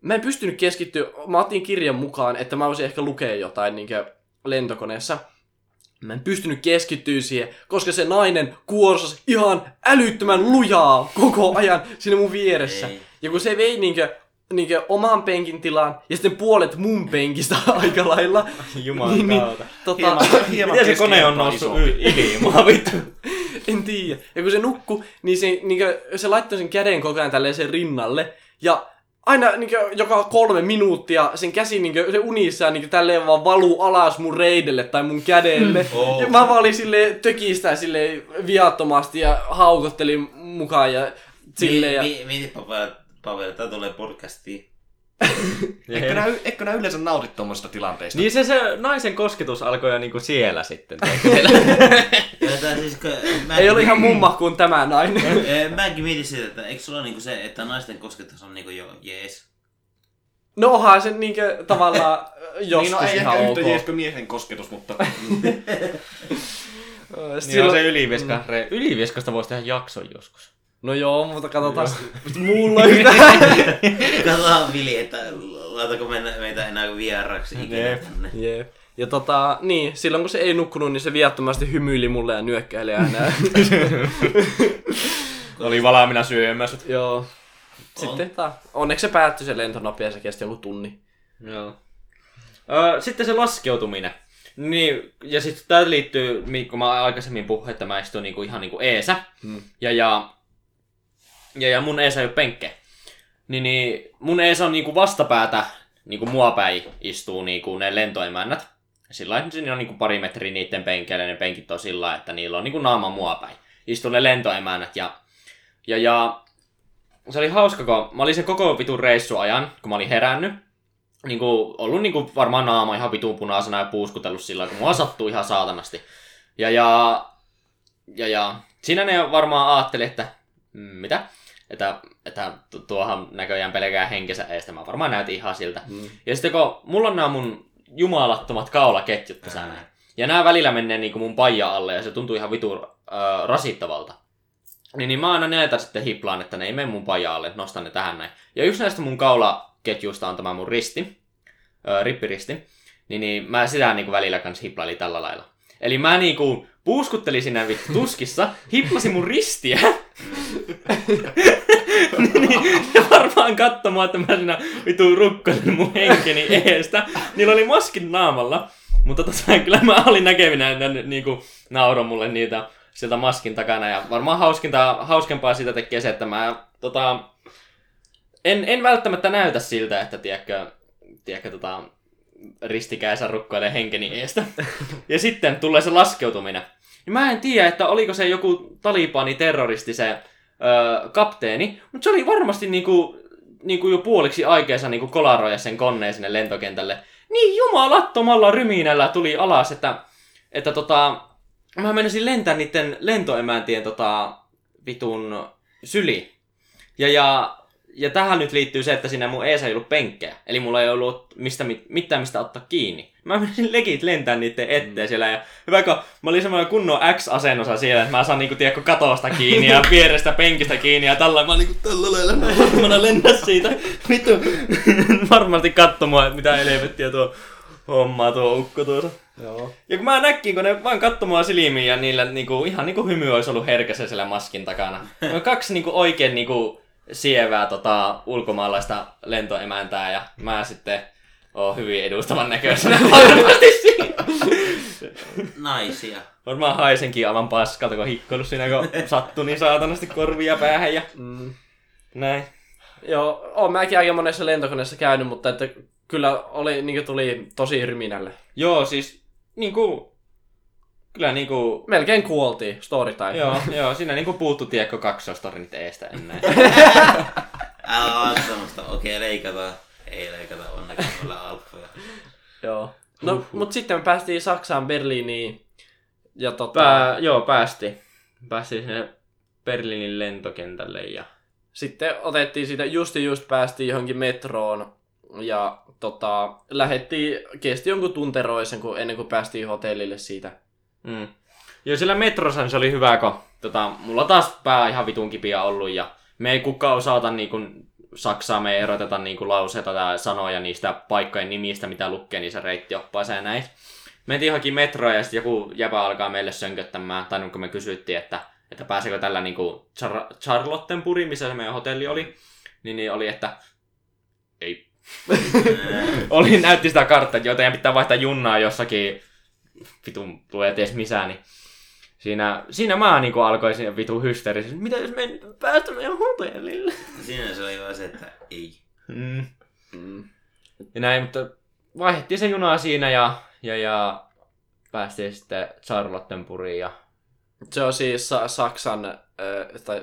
mä en pystynyt keskittyä, mä otin kirjan mukaan, että mä voisin ehkä lukea jotain niin lentokoneessa. Mä en pystynyt keskittyä siihen, koska se nainen kuorsasi ihan älyttömän lujaa koko ajan siinä mun vieressä. Ei. Ja kun se vei niinkö, niinkö oman penkin tilaan ja sitten puolet mun penkistä aika lailla. Jumalan Niin, niin, tota, Hieman- hieman Miten se kone on noussut ilmaan, vittu? En tiedä. Ja kun se nukku, niin se, niinkö, se laittoi sen käden koko ajan tälleen sen rinnalle. Ja aina niinkö, joka kolme minuuttia sen käsi niinkö, se unissaan niinkö, tälleen vaan valuu alas mun reidelle tai mun kädelle. Oh. Ja mä vaan olin silleen tökistä silleen viattomasti ja haukottelin mukaan ja silleen. Mi- mi- Mieti Pavel, tää tulee podcastiin. Eikö nää, eikö nää yleensä nautit tuommoisesta tilanteesta? Niin se, se naisen kosketus alkoi jo niinku siellä sitten. Tää siis, kun mä, Ei ole ihan mumma kuin tämä nainen. Mäkin mietin sitä, että eikö sulla niinku se, että naisten kosketus on niinku jo jees. No onhan se niinkö tavallaan joskus niin, no ei ihan ehkä ok. yhtä jees kuin miehen kosketus, mutta Ö, Niin silloin- on se ylivieska. Mm. Ylivieskosta voisi tehdä jakson joskus. No joo, mutta katsotaan sitten mulla yhtään. Katsotaan Vili, että laitako mennä meitä enää vieraaksi ikinä Jep. tänne. Jep. Ja tota, niin, silloin kun se ei nukkunut, niin se viattomasti hymyili mulle ja nyökkäili aina. Oli valmiina syömässä. Joo. Sitten ta, onneksi se päättyi se lento nopea, se kesti joku tunni. Joo. Öö, sitten se laskeutuminen. Niin, ja sitten tämä liittyy, kun mä aikaisemmin puhuin, että mä istun niinku ihan niinku eesä. Hmm. Ja, ja, ja, ja mun eesä ei ole penkke. Niin, niin mun eesä on niinku vastapäätä, niinku mua päin istuu niinku ne lentoemännät. Sillä lailla, siinä on niinku pari metriä niiden penkeille, ne penkit on sillä että niillä on niinku naama mua päin. Istuu ne lentoemännät ja, ja, ja se oli hauska, kun mä olin sen koko vitun reissuajan, kun mä olin herännyt, niin kuin, ollut niin kuin varmaan naama ihan vitun punaisena ja puuskutellut sillä kun mua sattuu ihan saatanasti. Ja, ja, ja, ja siinä ne varmaan ajatteli, että "Mm, mitä? Että, että tu- tuohan näköjään pelkää henkensä eestä. Mä varmaan näytin ihan siltä. Mm. Ja sitten kun mulla on nämä mun jumalattomat kaulaketjut tässä näin. Ja nämä välillä menee niin kuin mun paija alle ja se tuntuu ihan vitun äh, rasittavalta. Niin, niin mä aina näitä sitten hiplaan, että ne ei mene mun paja alle, nostan ne tähän näin. Ja yksi näistä mun kaulaketjuista on tämä mun risti, öö, rippiristi. Niin, niin mä sitä niinku välillä kans hiplailin tällä lailla. Eli mä niinku puuskuttelin sinne vittu tuskissa, hippasin mun ristiä. niin, varmaan katsomaan, että mä siinä vittu rukkasin mun henkeni eestä. Niillä oli maskin naamalla. Mutta tota, kyllä mä olin näkevinä, että ne niinku nauroi mulle niitä sieltä maskin takana. Ja varmaan hauskinta, hauskempaa siitä tekee se, että mä tota, en, en välttämättä näytä siltä, että tiedätkö, tiedätkö tota, ristikäisä rukkoilee henkeni eestä. ja sitten tulee se laskeutuminen. Ja mä en tiedä, että oliko se joku talibani terroristi se öö, kapteeni, mutta se oli varmasti niinku, niinku jo puoliksi aikeensa niinku kolaroja sen koneen sinne lentokentälle. Niin jumalattomalla ryminällä tuli alas, että, että tota, mä menisin lentää niiden lentoemäntien tota, vitun syli. Ja, ja, ja tähän nyt liittyy se, että siinä mun ees ei ollut penkkejä. Eli mulla ei ollut mistä, mit- mitään mistä ottaa kiinni. Mä menisin legit lentää niiden eteen siellä. Ja hyvä, kun mä olin semmoinen kunnon X-asennossa siellä, että mä saan niinku, tiedätkö, katosta kiinni ja vierestä penkistä kiinni ja tällä mä niinku tällä lailla mä lennä siitä. Vittu, varmasti katsomaan, että mitä helvettiä tuo hommaa tuo ukko tuossa. Joo. Ja kun mä näkin, kun ne vaan katsomaan silmiin ja niillä niinku, ihan niinku hymy olisi ollut herkässä siellä maskin takana. Kaksi niinku oikein niinku sievää tota, ulkomaalaista lentoemäntää ja mä sitten oon hyvin edustavan näköisenä varmasti siinä. Naisia. Varmaan haisenkin aivan paskalta, kun hikkoillut siinä, kun sattui niin saatanasti korvia päähän ja Mm. näin. Joo, oon mäkin aika monessa lentokoneessa käynyt, mutta että kyllä oli, niin tuli tosi ryminälle. Joo, siis niinku, kyllä niinku, Melkein kuoltiin, story time. joo, joo, siinä niinku puuttu tiekko kaksoistorinit eestä ennen. Älä ole semmoista. Okei, leikataan. Ei leikata onneksi meillä alffoja. Joo. No, mut sitten me päästiin Saksaan, Berliiniin. Ja tota, Pää, joo, päästi. Päästiin sinne Berliinin lentokentälle ja... sitten otettiin siitä just just päästiin johonkin metroon. Ja tota, lähettiin, kesti jonkun tunteroisen kun, ennen kuin päästiin hotellille siitä. Mm. Joo, sillä metrossa se oli hyvä, kun tota, mulla taas pää ihan vitun kipiä ollut ja me ei kukaan osata niinku Saksaa, me ei eroteta niinku lauseita tai sanoja niistä paikkojen nimistä, mitä lukee niissä reittioppaissa ja näin. Mentiin johonkin metroon ja sitten joku jäbä alkaa meille sönköttämään, tai niin kun me kysyttiin, että, että pääsekö tällä niinku Char- Charlottenburg, missä se meidän hotelli oli, niin, niin oli, että ei. oli, näytti sitä karttaa, että joo, pitää vaihtaa junnaa jossakin vitun tulee ties missä, niin siinä, siinä mä niinku alkoin siinä vitun hysteerisesti, mitä jos me ei päästä meidän hotellille? Siinä se oli vaan se, että ei. Mm. Mm. Ja näin, mutta vaihdettiin se junaa siinä ja, ja, ja päästiin sitten Charlottenburgiin ja Se on siis Sa- Saksan, äh, tai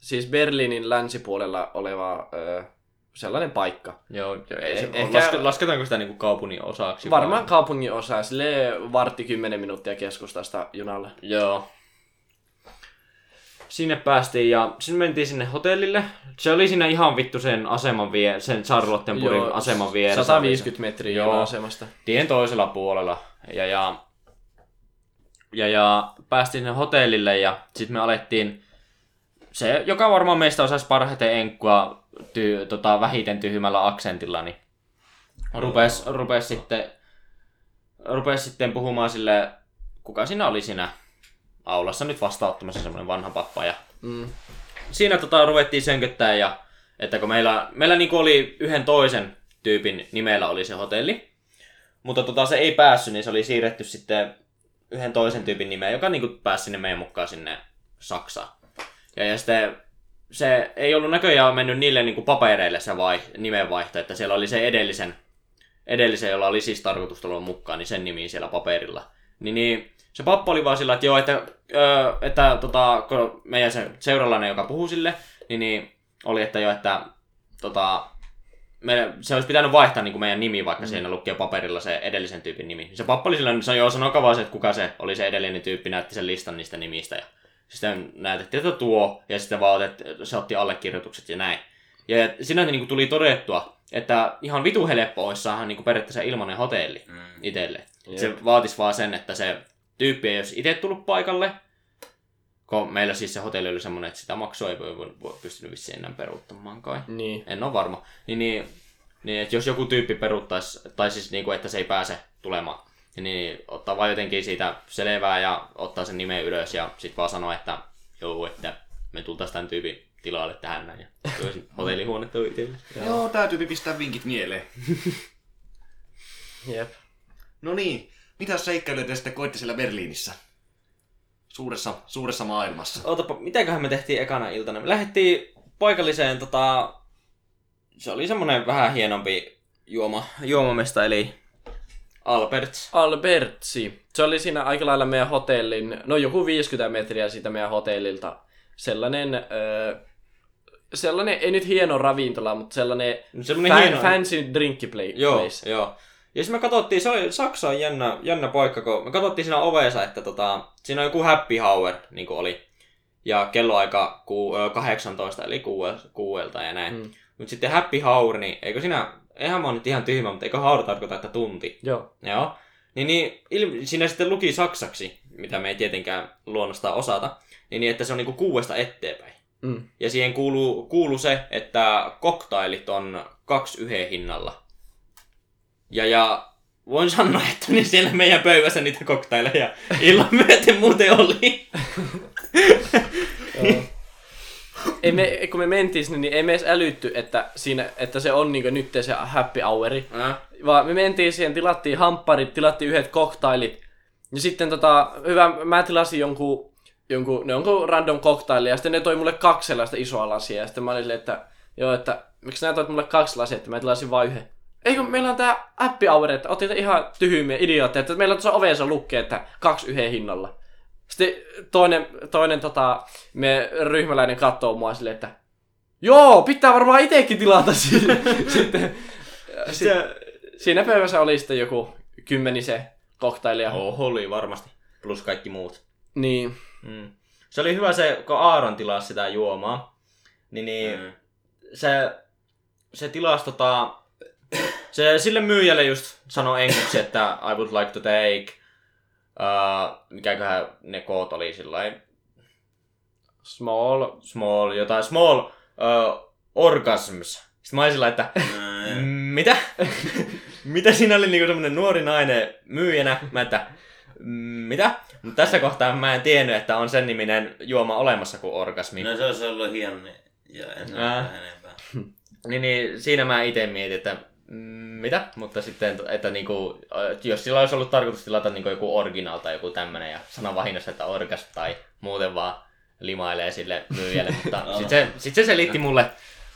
siis Berliinin länsipuolella oleva äh, sellainen paikka. joo, ei se, Eh- ehkä... laske, lasketaanko sitä niinku kaupungin osaksi? Varmaan kaupungin osa, sille vartti 10 minuuttia keskustasta junalle. Joo. Sinne päästiin ja sinne mentiin sinne hotellille. Se oli siinä ihan vittu sen aseman vie, sen Charlottenburgin Joo, aseman vieressä. 150 metriä Joo. juna-asemasta. tien toisella puolella. Ja, ja, ja, ja päästiin sinne hotellille ja sitten me alettiin, se joka varmaan meistä osaisi parhaiten enkkua ty, tota, vähiten tyhmällä aksentilla, niin rupes, rupes, sitten, rupes sitten puhumaan sille, kuka siinä oli siinä aulassa nyt vastaanottamassa semmoinen vanha pappa ja Mm. siinä tota, ruvettiin sönköttää ja että kun meillä, meillä niinku oli yhden toisen tyypin nimellä oli se hotelli, mutta tota, se ei päässyt, niin se oli siirretty sitten yhden toisen tyypin nimeen, joka niinku pääsi sinne meidän mukaan sinne Saksaan. Ja, ja sitten se ei ollut näköjään mennyt niille niinku papereille se vai, nimenvaihto, että siellä oli se edellisen, edellisen, jolla oli siis tarkoitus tulla mukaan, niin sen nimi siellä paperilla. Niin, niin se pappa oli vaan sillä, että joo, että, öö, että tota, kun meidän se seuralainen, joka puhuu sille, niin, niin oli, että joo, että tota, me, se olisi pitänyt vaihtaa niin kuin meidän nimi, vaikka mm. siinä lukee paperilla se edellisen tyypin nimi. Se pappa oli sillä, niin sanoi, joo, sanokaa vaan se, että kuka se oli se edellinen tyyppi, näytti sen listan niistä nimistä. Ja sitten näytettiin, että tuo, ja sitten vaan otet, se otti allekirjoitukset ja näin. Ja siinä niin kuin tuli todettua, että ihan vitu helppo olisi saada niin kuin periaatteessa ilmainen hotelli Mm. itselle. Se vaatisi vaan sen, että se tyyppi ei olisi itse tullut paikalle, kun meillä siis se hotelli oli semmoinen, että sitä maksua ei voi, voi, voi pystynyt vissiin enää peruuttamaan kai. Niin. En ole varma. Niin, niin, niin että jos joku tyyppi peruuttaisi, tai siis niin kuin, että se ei pääse tulemaan, niin ottaa vaan jotenkin siitä selvää ja ottaa sen nimen ylös ja sitten vaan sanoa, että joo, että me tultaisiin tämän tyypin tilalle tähän näin. Ja hotellihuonetta itselle. Joo, tää tyyppi pistää vinkit mieleen. Jep. No niin, mitä seikkailuja te sitten koitte siellä Berliinissä? Suuressa, suuressa maailmassa. Ootapa, mitäköhän me tehtiin ekana iltana? Me lähdettiin paikalliseen, tota, se oli semmonen vähän hienompi juoma, juomamesta, eli Alberts. Albertsi. Se oli siinä aika lailla meidän hotellin, no joku 50 metriä siitä meidän hotellilta. Sellainen, öö, sellainen, ei nyt hieno ravintola, mutta sellainen Semmonen fa- hieno. fancy drinky play- Joo, place. joo. Ja sitten me katsottiin, se oli Saksa on jännä, jännä paikka, kun me katsottiin siinä ovessa, että tota, siinä on joku happy hour, niin kuin oli. Ja kelloaika ku, ö, 18, eli kuuel- kuuelta ja näin. Mm. Mutta sitten happy hour, niin eikö siinä, eihän mä oon nyt ihan tyhmä, mutta eikö hour tarkoita, että tunti? Joo. Joo. Niin, niin il, siinä sitten luki saksaksi, mitä me ei tietenkään luonnostaan osata, niin, niin että se on niinku kuudesta eteenpäin. Mm. Ja siihen kuuluu, kuuluu se, että koktailit on kaksi yhden hinnalla. Ja, ja voin sanoa, että niin siellä meidän pöydässä niitä koktaileja illan myöten muuten oli. Ei me, kun me mentiin sinne, niin ei me edes älytty, että, siinä, että se on niin nyt se happy houri. Äh? Vaan me mentiin siihen, tilattiin hampparit, tilattiin yhdet koktailit. Ja sitten tota, hyvä, mä tilasin jonkun, jonkun, ne jonkun random cocktaili, ja sitten ne toi mulle kaksi sellaista isoa lasia. Ja sitten mä olin että joo, että miksi nää toit mulle kaksi lasia, että mä tilasin vain yhden. Eikö meillä on tää appi hour, että otit ihan tyhmiä idiootteja, että meillä on tuossa ovessa lukee, että kaksi yhden hinnalla. Sitten toinen, toinen tota, me ryhmäläinen katsoo mua silleen, että Joo, pitää varmaan itekin tilata sitten. sitten Se, siinä pöydässä oli sitten joku kymmenisen koktailia. oh, oli varmasti. Plus kaikki muut. Niin. Mm. Se oli hyvä se, kun Aaron tilasi sitä juomaa. Niin, niin Mm. se, se tilasi tota... Se sille myyjälle just sanoi englanniksi, että I would like to take... Uh, mikäköhän ne koot oli sillä Small. small, jotain small uh, orgasms. Sitten mä olin sillä, että Mm. "Mm, mitä? mitä siinä oli niinku semmonen nuori nainen myyjänä? Mä että "Mm, mitä? Mutta tässä kohtaa mä en tiennyt, että on sen niminen juoma olemassa kuin orgasmi. No se olisi ollut hieno ja en äh. enempää. Niin, niin siinä mä itse mietin, että mitä? Mutta sitten, että niinku, äh, jos sillä olisi ollut tarkoitus tilata niinku joku original tai joku tämmönen ja sanoa vahingossa, että orgasm tai muuten vaan limailee sille myyjälle. Mutta sitten se, sit se selitti mulle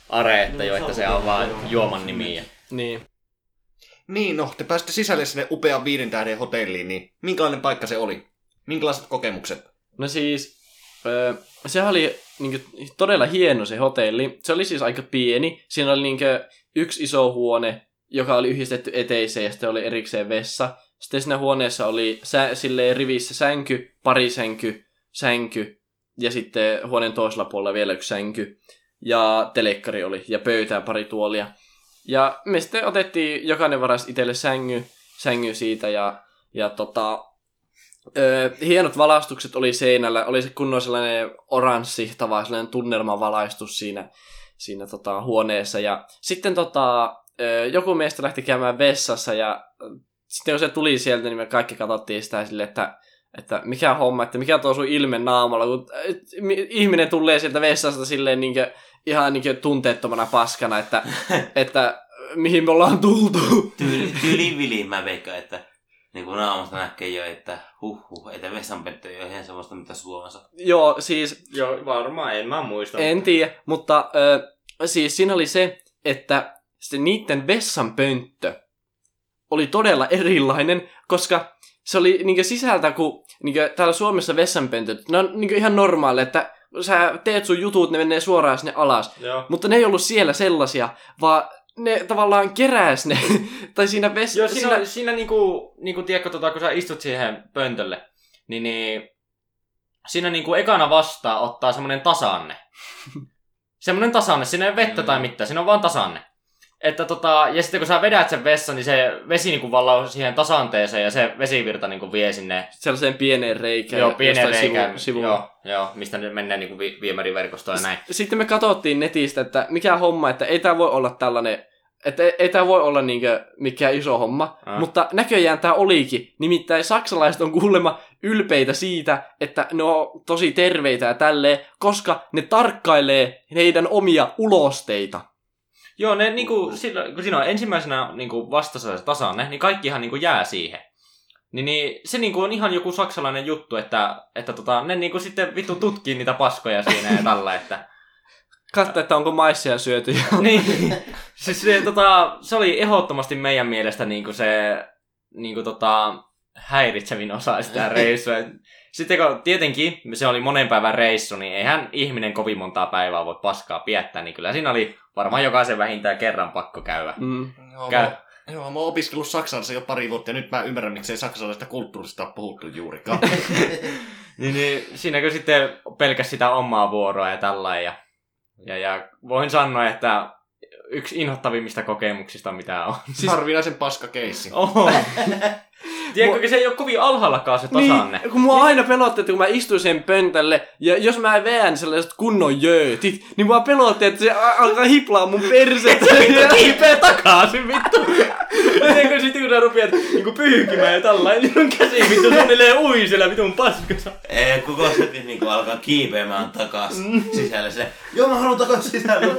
Are, että jo, että se on vaan juoman nimi. Ja... Niin. Niin, no, te pääsitte sisälle sinne upean viiden tähden hotelliin, niin minkälainen paikka se oli? Minkälaiset kokemukset? No siis, öö, se oli niinku, todella hieno se hotelli. Se oli siis aika pieni. Siinä oli niinku, yksi iso huone, joka oli yhdistetty eteiseen ja sitten oli erikseen vessa. Sitten siinä huoneessa oli sä, silleen rivissä sänky, pari sänky, ja sitten huoneen toisella puolella vielä yksi sänky. Ja telekkari oli ja pöytää pari tuolia. Ja me sitten otettiin, jokainen varas itselle sängy, sängy siitä ja, ja tota, Öö, hienot valaistukset oli seinällä, oli se kunnon sellainen oranssi tava, sellainen tunnelmavalaistus siinä, siinä tota, huoneessa. Ja sitten tota, joku meistä lähti käymään vessassa ja sitten kun se tuli sieltä, niin me kaikki katsottiin sitä silleen, että, että mikä homma, että mikä tuo sun ilme naamalla, kun ihminen tulee sieltä vessasta silleen niin ihan niin tunteettomana paskana, että, että mihin me ollaan tultu. Tyyli, tyyli viliin mä veikkaan, että niin kuin naamasta näkee jo, että huh huh, että vessanpönttö ei ole ihan semmoista, mitä Suomessa. Joo, siis Joo, varmaan, en mä muista. En tiedä, mutta ö, siis siinä oli se, että se niiden vessan pönttö oli todella erilainen, koska se oli niin sisältä, kun niin täällä Suomessa vessanpöntöt, ne on niin ihan normaali, että sä teet sun jutut, ne menee suoraan sinne alas. Joo. Mutta ne ei ollut siellä sellaisia, vaan ne tavallaan keräs ne, tai siinä vessa... Joo, siinä, siinä, siinä niinku, niinku tiedätkö, tota, kun sä istut siihen pöntölle, niin, niin siinä niinku ekana vastaan ottaa semmonen tasanne. semmonen tasanne, siinä ei vettä tai mitään, siinä on vaan tasanne. Että tota, ja sitten kun sä vedät sen vessan, niin se vesi niinku vallaa siihen tasanteeseen ja se vesivirta niinku vie sinne Sellaiseen pieneen reikään. joo, jostain reikään, Sivu, joo, joo, mistä ne menee niinku vi- viemäriverkostoon ja näin. Sitten me katsottiin netistä, että mikä homma, että ei tämä voi olla tällainen, että ei, ei tämä voi olla niinkö mikään iso homma, Ah. mutta näköjään tämä olikin. Nimittäin saksalaiset on kuulemma ylpeitä siitä, että ne on tosi terveitä ja tälleen, koska ne tarkkailee heidän omia ulosteita. Joo, ne niinku, silloin, kun siinä on ensimmäisenä niinku vastassa se tasanne, niin kaikkihan niinku jää siihen. Niin, niin se niinku on ihan joku saksalainen juttu, että, että tota, ne niinku sitten vittu tutkii niitä paskoja siinä ja tällä, että... Katso, että onko maissia syöty. niin, siis se, tota, se oli ehdottomasti meidän mielestä niinku se niinku tota, häiritsevin osa sitä reissua. Sitten kun tietenkin se oli monen päivän reissu, niin eihän ihminen kovin montaa päivää voi paskaa piettää, niin kyllä siinä oli varmaan jokaisen vähintään kerran pakko käydä. Mm. Joo, Käy. mä, joo, mä oon opiskellut saksansa jo pari vuotta ja nyt mä ymmärrän, miksei saksalaisesta kulttuurista ole puhuttu juurikaan. Niin, niin siinäkö sitten pelkäs sitä omaa vuoroa ja tällä ja, ja, ja voin sanoa, että yksi inhottavimmista kokemuksista mitä on. siis harvinaisen paska keissi. Oho. Tiedätkö, se ei ole kovin alhaallakaan se tasanne. Niin, kun mua aina pelotti, että kun mä istuin sen pöntälle, ja jos mä veän sellaiset kunnon jöötit, niin mua pelotti, että se alkaa hiplaa mun persettä. Vittu kiipeä takaisin, vittu. Tiedätkö sitten kun sä rupeat niinku pyyhkimään ja tällä, niin sun käsi vittu suunnilleen ui siellä vitun paskassa. Ei, kun Konstantin niinku alkaa kiipeämään takas sisälle se. Joo, mä haluan takas sisälle.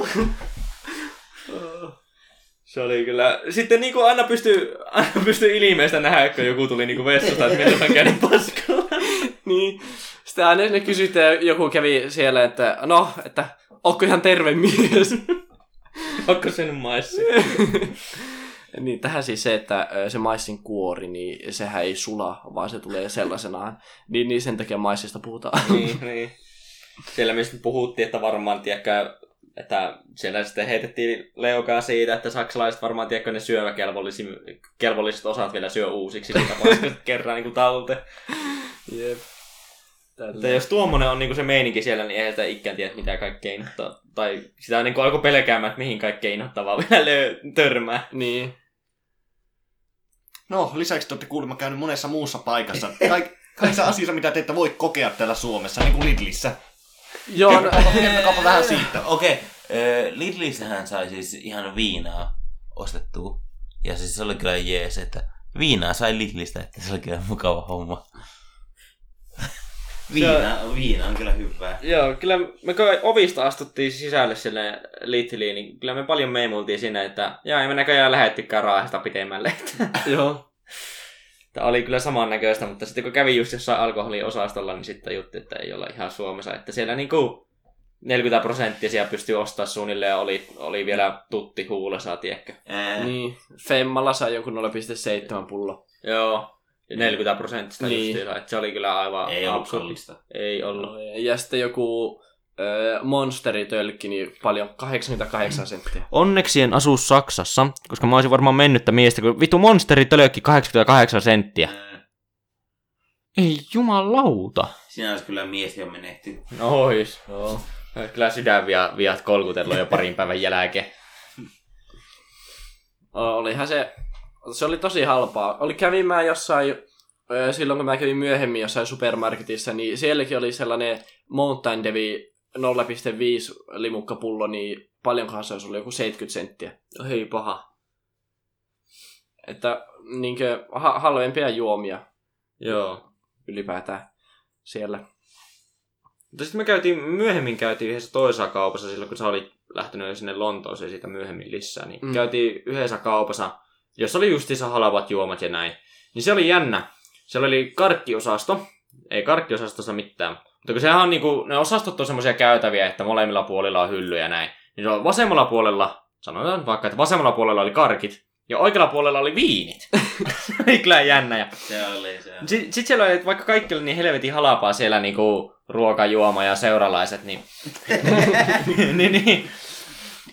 Se oli kyllä... Sitten niinku aina pystyy, aina pystyy ilmeistä nähdä, kun joku tuli niinku vessasta, että milloin hän käy paskalla. niin. Sitten aina ne kysyttiin, ja joku kävi siellä, että no, että onko ihan terve mies. Onko sen maissi? niin tähän siis se, että se maissin kuori, niin sehän ei sula, vaan se tulee sellaisenaan. Niin, niin sen takia maissista puhutaan. niin, niin. Siellä mistä puhuttiin, että varmaan, tiedätkö, että siellä sitten heitettiin leukaa siitä, että saksalaiset varmaan, tiedätkö, ne syömäkelvolliset osat vielä syö uusiksi, niitä kerran niin kuin talteen. Jep. Että jos tuommoinen on niinku se meininki siellä, niin eihän sitä ikään tiedä, mitä kaikkea innoittaa. Tai sitä niinku alkoi pelkäämään, että mihin kaikkea innoittavaa vielä lö- törmää. Niin. No, lisäksi te olette kuulemma käynyt monessa muussa paikassa. Kaik, kaikissa asioissa, mitä te ette voi kokea täällä Suomessa, niin kuin Lidlissä. Joo, no, kertokaapa vähän siitä. Okei, okay. Lidlissähän sai siis ihan viinaa ostettua. Ja siis se oli kyllä jees, että viinaa sai Lidlistä, että se oli kyllä mukava homma. viina, viina on kyllä hyvää. Joo, kyllä me kun ovista astuttiin sisälle sinne Lidliin, niin kyllä me paljon meimultiin sinne, että jaa, ei me näköjään lähettykään raahesta pitemmälle. Joo. että oli kyllä samannäköistä, mutta sitten kun kävi just jossain alkoholiosastolla, niin sitten jutti, että ei olla ihan Suomessa. Että siellä niinku 40 prosenttia siellä pystyi ostaa suunnilleen ja oli, oli vielä tutti huulessa, tiedätkö? Ää, Niin. Femmalla sai jonkun 0,7 pullo. Joo. Ja 40 prosenttista Niin. niin. justiinsa, että se oli kyllä aivan ei ollut absurdi. kallista. Ei ollut. Ja sitten joku ö, monsteritölkki, niin paljon 88 senttiä. Onneksi en asu Saksassa, koska mä olisin varmaan mennyttä miestä, kun vittu monsteri tölökki 88 senttiä. Ää, Ei jumalauta. Siinä olisi kyllä mies jo menehty. No ois. Joo. Kyllä sydän viat, viat kolkutellut jo parin päivän jälkeen. Olihan se, se oli tosi halpaa. Oli kävin mä jossain, silloin kun mä kävin myöhemmin jossain supermarketissa, niin sielläkin oli sellainen Mountain Dew 0,5 limukkapullo, niin paljonkohan se olisi ollut, joku 70 senttiä. Ei paha. Että niinkö ha- halvempia juomia Joo. ylipäätään siellä. Mutta sitten me käytiin, myöhemmin käytiin yhdessä toisessa kaupassa silloin, kun sä olit lähtenyt sinne Lontooseen siitä myöhemmin lisää. Niin Mm. käytiin yhdessä kaupassa, jossa oli justiinsa halvat juomat ja näin. Niin se oli jännä. Siellä oli karkkiosasto. Ei karkkiosastossa mitään. Mutta kun sehän on niinku, ne osastot on semmoisia käytäviä, että molemmilla puolilla on hyllyjä ja näin. Niin se on vasemmalla puolella, sanotaan vaikka, että vasemmalla puolella oli karkit, ja oikealla puolella oli viinit. se oli kyllä jännä. Ja Se oli se. sitten sit siellä oli, että vaikka kaikki oli niin helvetin halapaa siellä niinku ruoka, juoma ja seuralaiset, niin... niin, niin,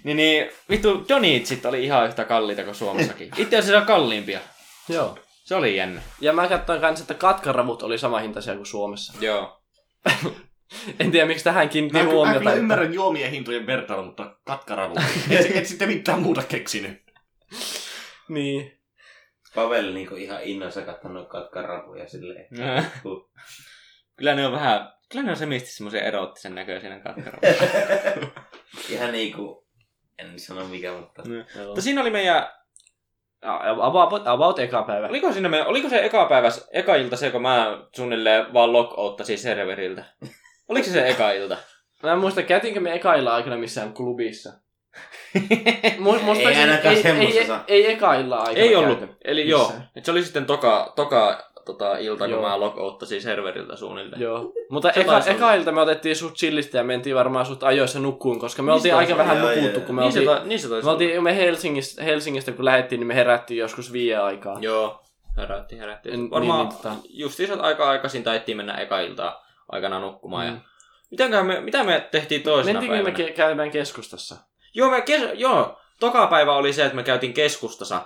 niin, niin, vittu, Johnnyitsit oli ihan yhtä kalliita kuin Suomessakin. Itse asiassa kalliimpia. Joo. Se oli jännä. Ja mä katsoin kanssa, että katkaravut oli sama hintaisia kuin Suomessa. Joo. En tiedä, miksi tähän Mä, kiinnitti mä huomiota. kyllä että- ymmärrän juomien hintojen vertailun, mutta katkaravu. et, et sitten mitään muuta keksinyt. Niin. Pavel niinku ihan innoissa kattanut katkarapuja silleen. Huh. kyllä ne on vähän, kyllä ne on semisti semmoisia eroottisen näköisiä ne katkaravut. Ihan niinku, en sano mikä, mutta... Mutta siinä oli meidän, About, about eka päivä. oliko, siinä meidän, oliko se eka päivä, eka ilta se, kun mä suunnilleen vaan lockouttasin serveriltä? Oliko se se eka ilta? Mä en muista, käytiinkö me eka illalla aikana missään klubissa. Mu- musta Ei ainakaan ei, ei, saa. ei, eka illalla aikana Ei ollut. käyty. Eli Missään. joo, et se oli sitten toka, toka tota, ilta, Joo. kun mä lockoutasin serveriltä suunnilleen. Joo. Mutta Se eka, eka ilta me otettiin sut chillistä ja mentiin varmaan sut ajoissa nukkuun, koska me Niin oltiin se aika vähän joo, nukuttu, kun me Niin se, oltiin, ta, niin se me, oltiin, me Helsingistä, Helsingistä, kun lähdettiin, niin me herättiin joskus viiden aikaa. Joo, herättiin, herättiin. En- Varmaan niin, niin, tota- justiinsa aika aikaisin taittiin mennä eka iltaa aikana nukkumaan. Mm. Ja... Me, mitä me tehtiin toisena Mentiinkö me päivänä? ke- käymään keskustassa? Joo, me kes... Joo, toka päivä oli se, että me käytiin keskustassa.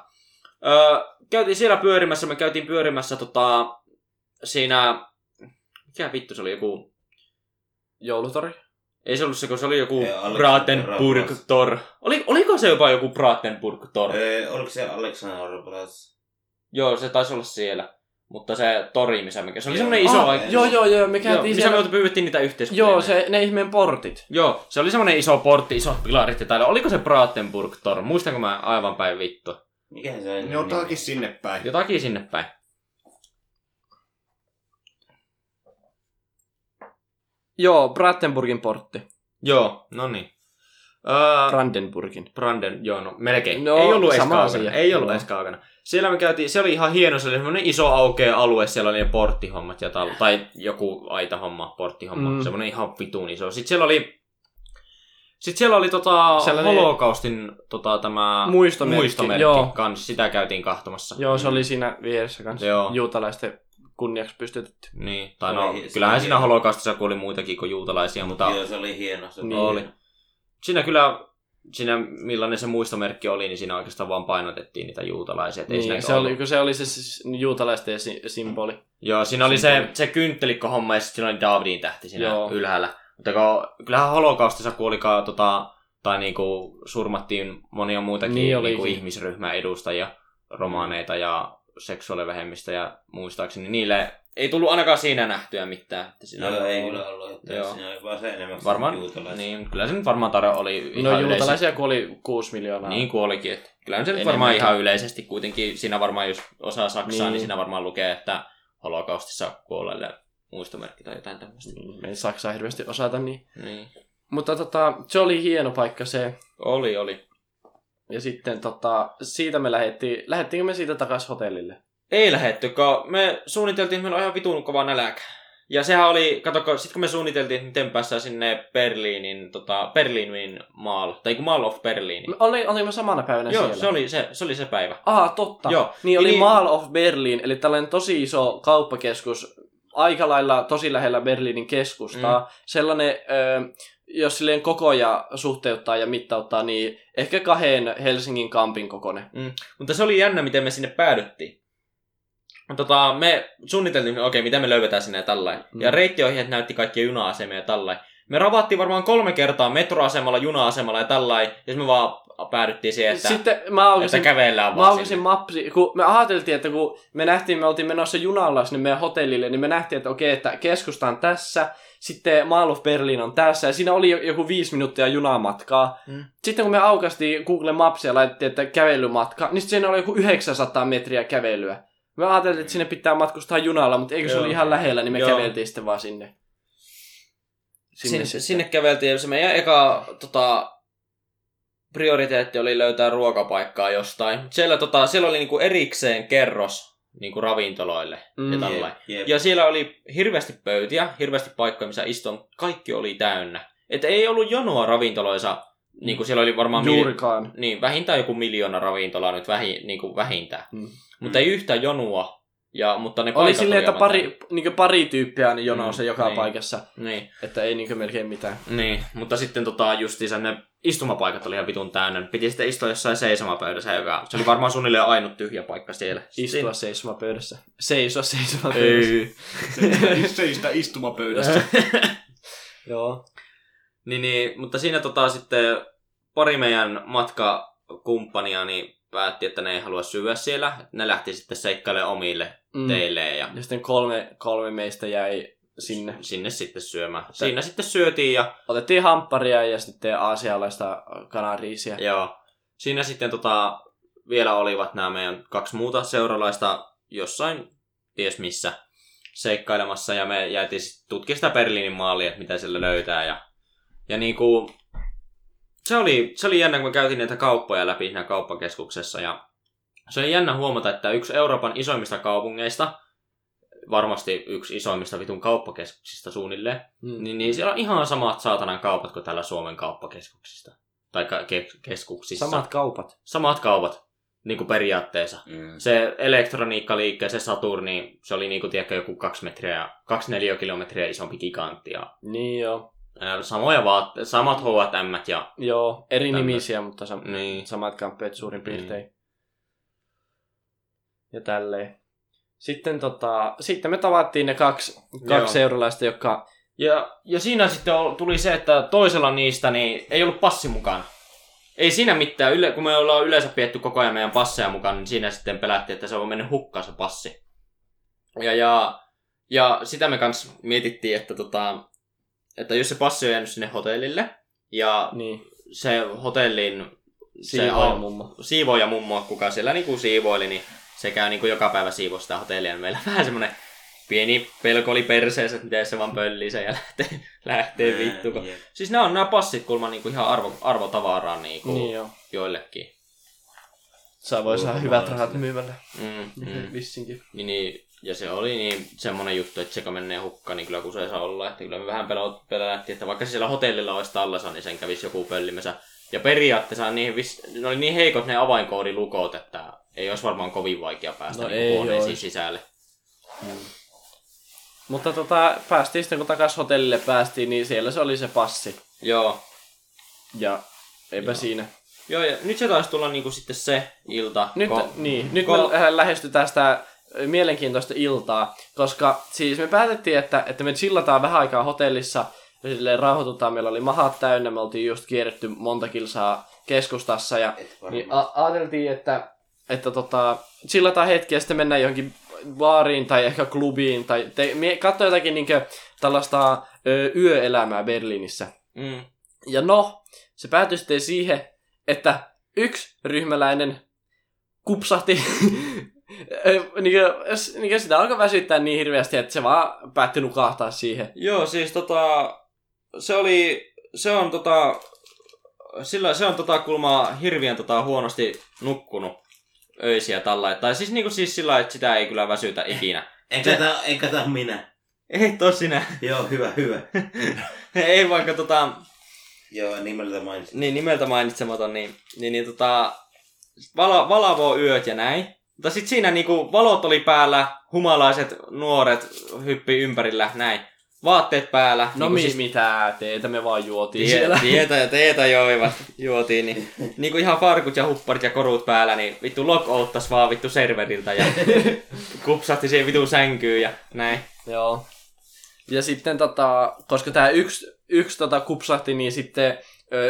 Öö, käytiin siellä pyörimässä, me käytiin pyörimässä tota, siinä... Mikä vittu se oli, joku... Joulutori? Ei se ollut se, kun se oli joku Ei, Alexander Bratenburg Ramos. Tor. Oli, oliko se jopa joku Bratenburg Tor? Öö, oliko se Alexander Plus? Joo, se taisi olla siellä. Mutta se tori, missä me... Se oli Joo. semmoinen iso... Ah, joo, joo, joo, me Joo, missä me pyydettiin niitä yhteiskuvia. Joo, se, ne ihmeen portit. Joo, se oli semmoinen iso portti, isot pilarit ja täällä. Oliko se Bratenburg Tor? Muistanko mä aivan päin vittu? Mikä se on? Jotakin sinne päin. Jotakin sinne päin. Joo, Brandenburgin portti. Joo, no niin. Öö, Brandenburgin. Branden, joo, no melkein. No, ei ollut edes kaukana. asia. Ei ollut edes kaukana. Siellä me käytiin, se oli ihan hieno, se oli semmoinen iso aukea alue, siellä oli ne porttihommat ja tal, tai joku aitahomma, porttihomma, Mm. mm. semmoinen ihan vitun iso. Sitten siellä oli, sitten siellä oli tota, Sellainen- holokaustin tota, tämä Muistomerkki, muistomerkki joo. kans, sitä käytiin kahtomassa. Joo, se oli siinä vieressä kanssa. Joo. Juutalaisten kunniaksi pystytetty. Niin, tai no, oli- kyllähän oli siinä hieno. holokaustissa kuoli muitakin kuin juutalaisia, mutta Joo, se oli hieno. Se Niin. oli. siinä kyllä, siinä millainen se muistomerkki oli, niin siinä oikeastaan vaan painotettiin niitä juutalaisia. et ei siinä Niin, se, oli, kun se oli se siis juutalaisten symboli. Joo, siinä oli se, se kynttelikko-homma ja sitten siinä oli Davidin tähti siinä. Joo. ylhäällä. Mutta kun, kyllähän holokaustissa kuolikaan tota, tai niinku surmattiin monia muitakin Niin niin olikin. niinku ihmisryhmän edustajia, romaaneita ja seksuaalivähemmistä ja muistaakseni niille ei tullut ainakaan siinä nähtyä mitään. Että siinä No ei kyllä ollut, että Joo. siinä oli vaan se enemmän Varmaan, juutalaisia. niin, kyllä se nyt varmaan tarve oli ihan No yleisesti. juutalaisia kuoli 6 miljoonaa. Niin kuolikin. Että kyllä se nyt varmaan ihan yleisesti kuitenkin. Siinä varmaan, jos osaa Saksaa, Niin. niin, niin siinä varmaan lukee, että holokaustissa kuolleille muistomerkki tai jotain tämmöistä. Me ei Saksaa hirveästi osata niin. Niin. Mutta tota, se oli hieno paikka se. Oli, oli. Ja sitten tota, siitä me lähdettiin, lähdettiinkö me siitä takaisin hotellille? Ei lähetty, kun me suunniteltiin, että meillä on ihan vitun kova nälkä. Ja sehän oli, kato, sit kun me suunniteltiin, että miten päästään sinne Berliinin, tota, Berliinin maal, tai kun Mall of Berliin. Me oli, olimme samana päivänä Joo, siellä. se oli se, se oli se päivä. Aha, totta. Joo. Niin oli Niin- Mall of Berlin, eli tällainen tosi iso kauppakeskus, aika lailla tosi lähellä Berliinin keskustaa. Mm. Sellainen, ö, jos silleen kokoja suhteuttaa ja mittauttaa, niin ehkä kahden Helsingin kampin kokoinen. Mutta se oli jännä, miten me sinne päädyttiin. Tota, me suunniteltiin, okei, okay, miten me löydetään sinne ja. Mm. Mm. Ja reittiohjeet näytti kaikkia juna-asemia ja tällainen. Me ravattiin varmaan kolme kertaa metroasemalla, juna-asemalla ja tällainen. Ja me vaan päädyttiin siihen, että, Sitten mä että aukasin, kävellään mä vaan aukasin sinne. mapsi, kun me ajateltiin, että kun me nähtiin, me oltiin menossa junalla sinne meidän hotellille, niin me nähtiin, että okei, että keskusta on tässä, sitten Mall of Berlin on tässä, ja siinä oli jo- joku viisi minuuttia junamatkaa. Mm. Sitten kun me aukastiin Google Mapsia ja laitettiin, että kävelymatka, niin sitten siinä oli joku 900 metriä kävelyä. Me ajateltiin, että sinne pitää matkustaa junalla, mutta eikö se Joo. oli ihan lähellä, niin me Joo. käveltiin sitten vaan sinne. Sinne, sitten. sinne käveltiin ja se meidän eka tota, prioriteetti oli löytää ruokapaikkaa jostain. Siellä, tota, siellä oli niinku erikseen kerros niinku ravintoloille Mm. ja Jep, tällainen. Jep. Ja siellä oli hirveästi pöytiä, hirveästi paikkoja, missä istua. Kaikki oli täynnä. Että ei ollut jonoa ravintoloissa. Niin kuin siellä oli varmaan mil- Juurikaan. niin, vähintään joku miljoona ravintolaa nyt vähi, niin kuin vähintään. Mm. Mutta ei yhtään jonoa. Ja, mutta ne Oli silleen, että pari, niin pari tyyppiä niin jonossa Mm, joka niin. paikassa, Niin, että ei niin melkein mitään. niin, mutta sitten tota, justiinsa ne istumapaikat oli ihan vitun täynnä. Piti sitten istua jossain seisomapöydässä, joka se oli varmaan suunnilleen ainut tyhjä paikka siellä. Istua seisomapöydässä. Seisoa seisomapöydässä. Ei. Seistä istumapöydässä. Joo. Niin, niin, mutta siinä tota sitten pari meidän matkakumppania niin päätti, että ne ei halua syödä siellä. Ne lähti sitten seikkailemaan omille Mm. teilleen ja Ja sitten kolme, kolme meistä jäi sinne. sinne sitten syömään. Siinä sitten syötiin ja Otettiin hampparia ja sitten aasialaista kanariisia. joo, siinä sitten tota, vielä olivat nämä meidän kaksi muuta seuralaista jossain ties missä seikkailemassa ja me jäätiin tutkimaan sitä Berliinin maalia, että mitä siellä löytää ja, ja niinku, se oli, se oli jännä, kun me käytiin näitä kauppoja läpi siinä kauppakeskuksessa ja se oli jännä huomata, että yksi Euroopan isoimmista kaupungeista, varmasti yksi isoimmista vitun kauppakeskuksista suunnilleen, Mm. niin, niin siellä on ihan samat saatanan kaupat kuin täällä Suomen kauppakeskuksista. Tai ke- keskuksissa. Samat kaupat. Samat kaupat, niin kuin periaatteessa. Mm. Se elektroniikkaliikke, se Saturni, se oli niin kuin, tiedätkö, joku kaksi metriä, kaksi neliökilometriä isompi gigantti. Ja, Niin joo. Samoja vaatteet, samat H&M ja Joo, eri nimisiä, mutta sam- niin. samat kamppeet suurin Niin. piirtein. Ja tälleen. Sitten, tota, sitten me tavattiin ne kaksi, kaksi Joo. seuralaista, jotka... Ja, ja siinä sitten tuli se, että toisella niistä niin ei ollut passi mukana. Ei siinä mitään, yle, kun me ollaan yleensä pietty koko ajan meidän passeja mukaan, niin siinä sitten pelättiin, että se on mennyt hukkaan se passi. Ja, ja, ja sitä me kanssa mietittiin, että, tota, että jos se passi on jäänyt sinne hotellille, ja Niin, se hotellin siivoja mummo. siivoja mummo, kuka siellä niinku siivoili, niin se käy niinku joka päivä siivoa sitä hotellia. Niin meillä vähän semmoinen pieni pelko oli perseessä, että miten se vaan pöllii sen ja lähtee, lähtee vittu. kun- Jep. Siis nämä on nämä passit kulma niinku ihan arvo, arvotavaraa niinku Niin joo. joillekin. Sä voi saada hyvät rahat myymällä. Mm, mm. Vissinkin. Niin, niin, ja se oli niin semmonen juttu, että se menee hukkaan, niin kyllä kun se saa olla. Että kyllä me vähän pelättiin, että vaikka siellä hotellilla olisi tallessa, niin sen kävisi joku pöllimässä. Ja periaatteessa niihin ne oli niin heikot ne avainkoodilukot, että ei olisi varmaan kovin vaikea päästä No ei huoneisiin sisälle. Mutta tota, päästiin sitten, kun takas hotellille päästiin, niin siellä se oli se passi. Joo. Ja eipä siinä. Joo, ja nyt se taisi tulla niinku sitten se ilta. Nyt, kun- niin, nyt kun- me lä- lähestytään sitä mielenkiintoista iltaa, koska siis me päätettiin, että, että me chillataan vähän aikaa hotellissa, ja silleen rauhoitutaan, meillä oli mahat täynnä, me oltiin just kierretty monta kilsaa keskustassa, ja niin a- ajateltiin, että, että tota, chillataan hetki ja sitten mennään johonkin baariin tai ehkä klubiin, tai te, mie- katso jotakin niinkö tällaista ö, yöelämää Berliinissä. Mm. Ja no, se päätyi sitten siihen, että yksi ryhmäläinen kupsahti, niin niin sitä alkoi väsyttää niin hirveästi, että se vaan päätti nukahtaa siihen. Joo, siis tota, se oli, se on tota, sillä, se on tota kulmaa hirviän tota huonosti nukkunut öisiä tällä. Tai siis niinku siis sillä että sitä ei kyllä väsytä ikinä. Enkä tää, enkä tää minä. Ei tosinä. Joo, hyvä, hyvä. ei vaikka tota, Joo, nimeltä mainitsin. niin nimeltä mainitsematon, niin, niin, niin tota, vala, valavoo yöt ja näin. Mutta sit siinä niinku valot oli päällä, humalaiset nuoret hyppi ympärillä, näin. Vaatteet päällä. No niinku mi- siis mitä teitä me vaan juotiin Tie, siellä. tietä ja teetä joivat, juotiin, niin niinku ihan farkut ja hupparit ja korut päällä, niin vittu lock vaan vittu serveriltä ja kupsahti siihen vitun sänkyyn ja näin. Joo. Ja sitten tota, koska tämä yksi, yksi tota kupsahti, niin sitten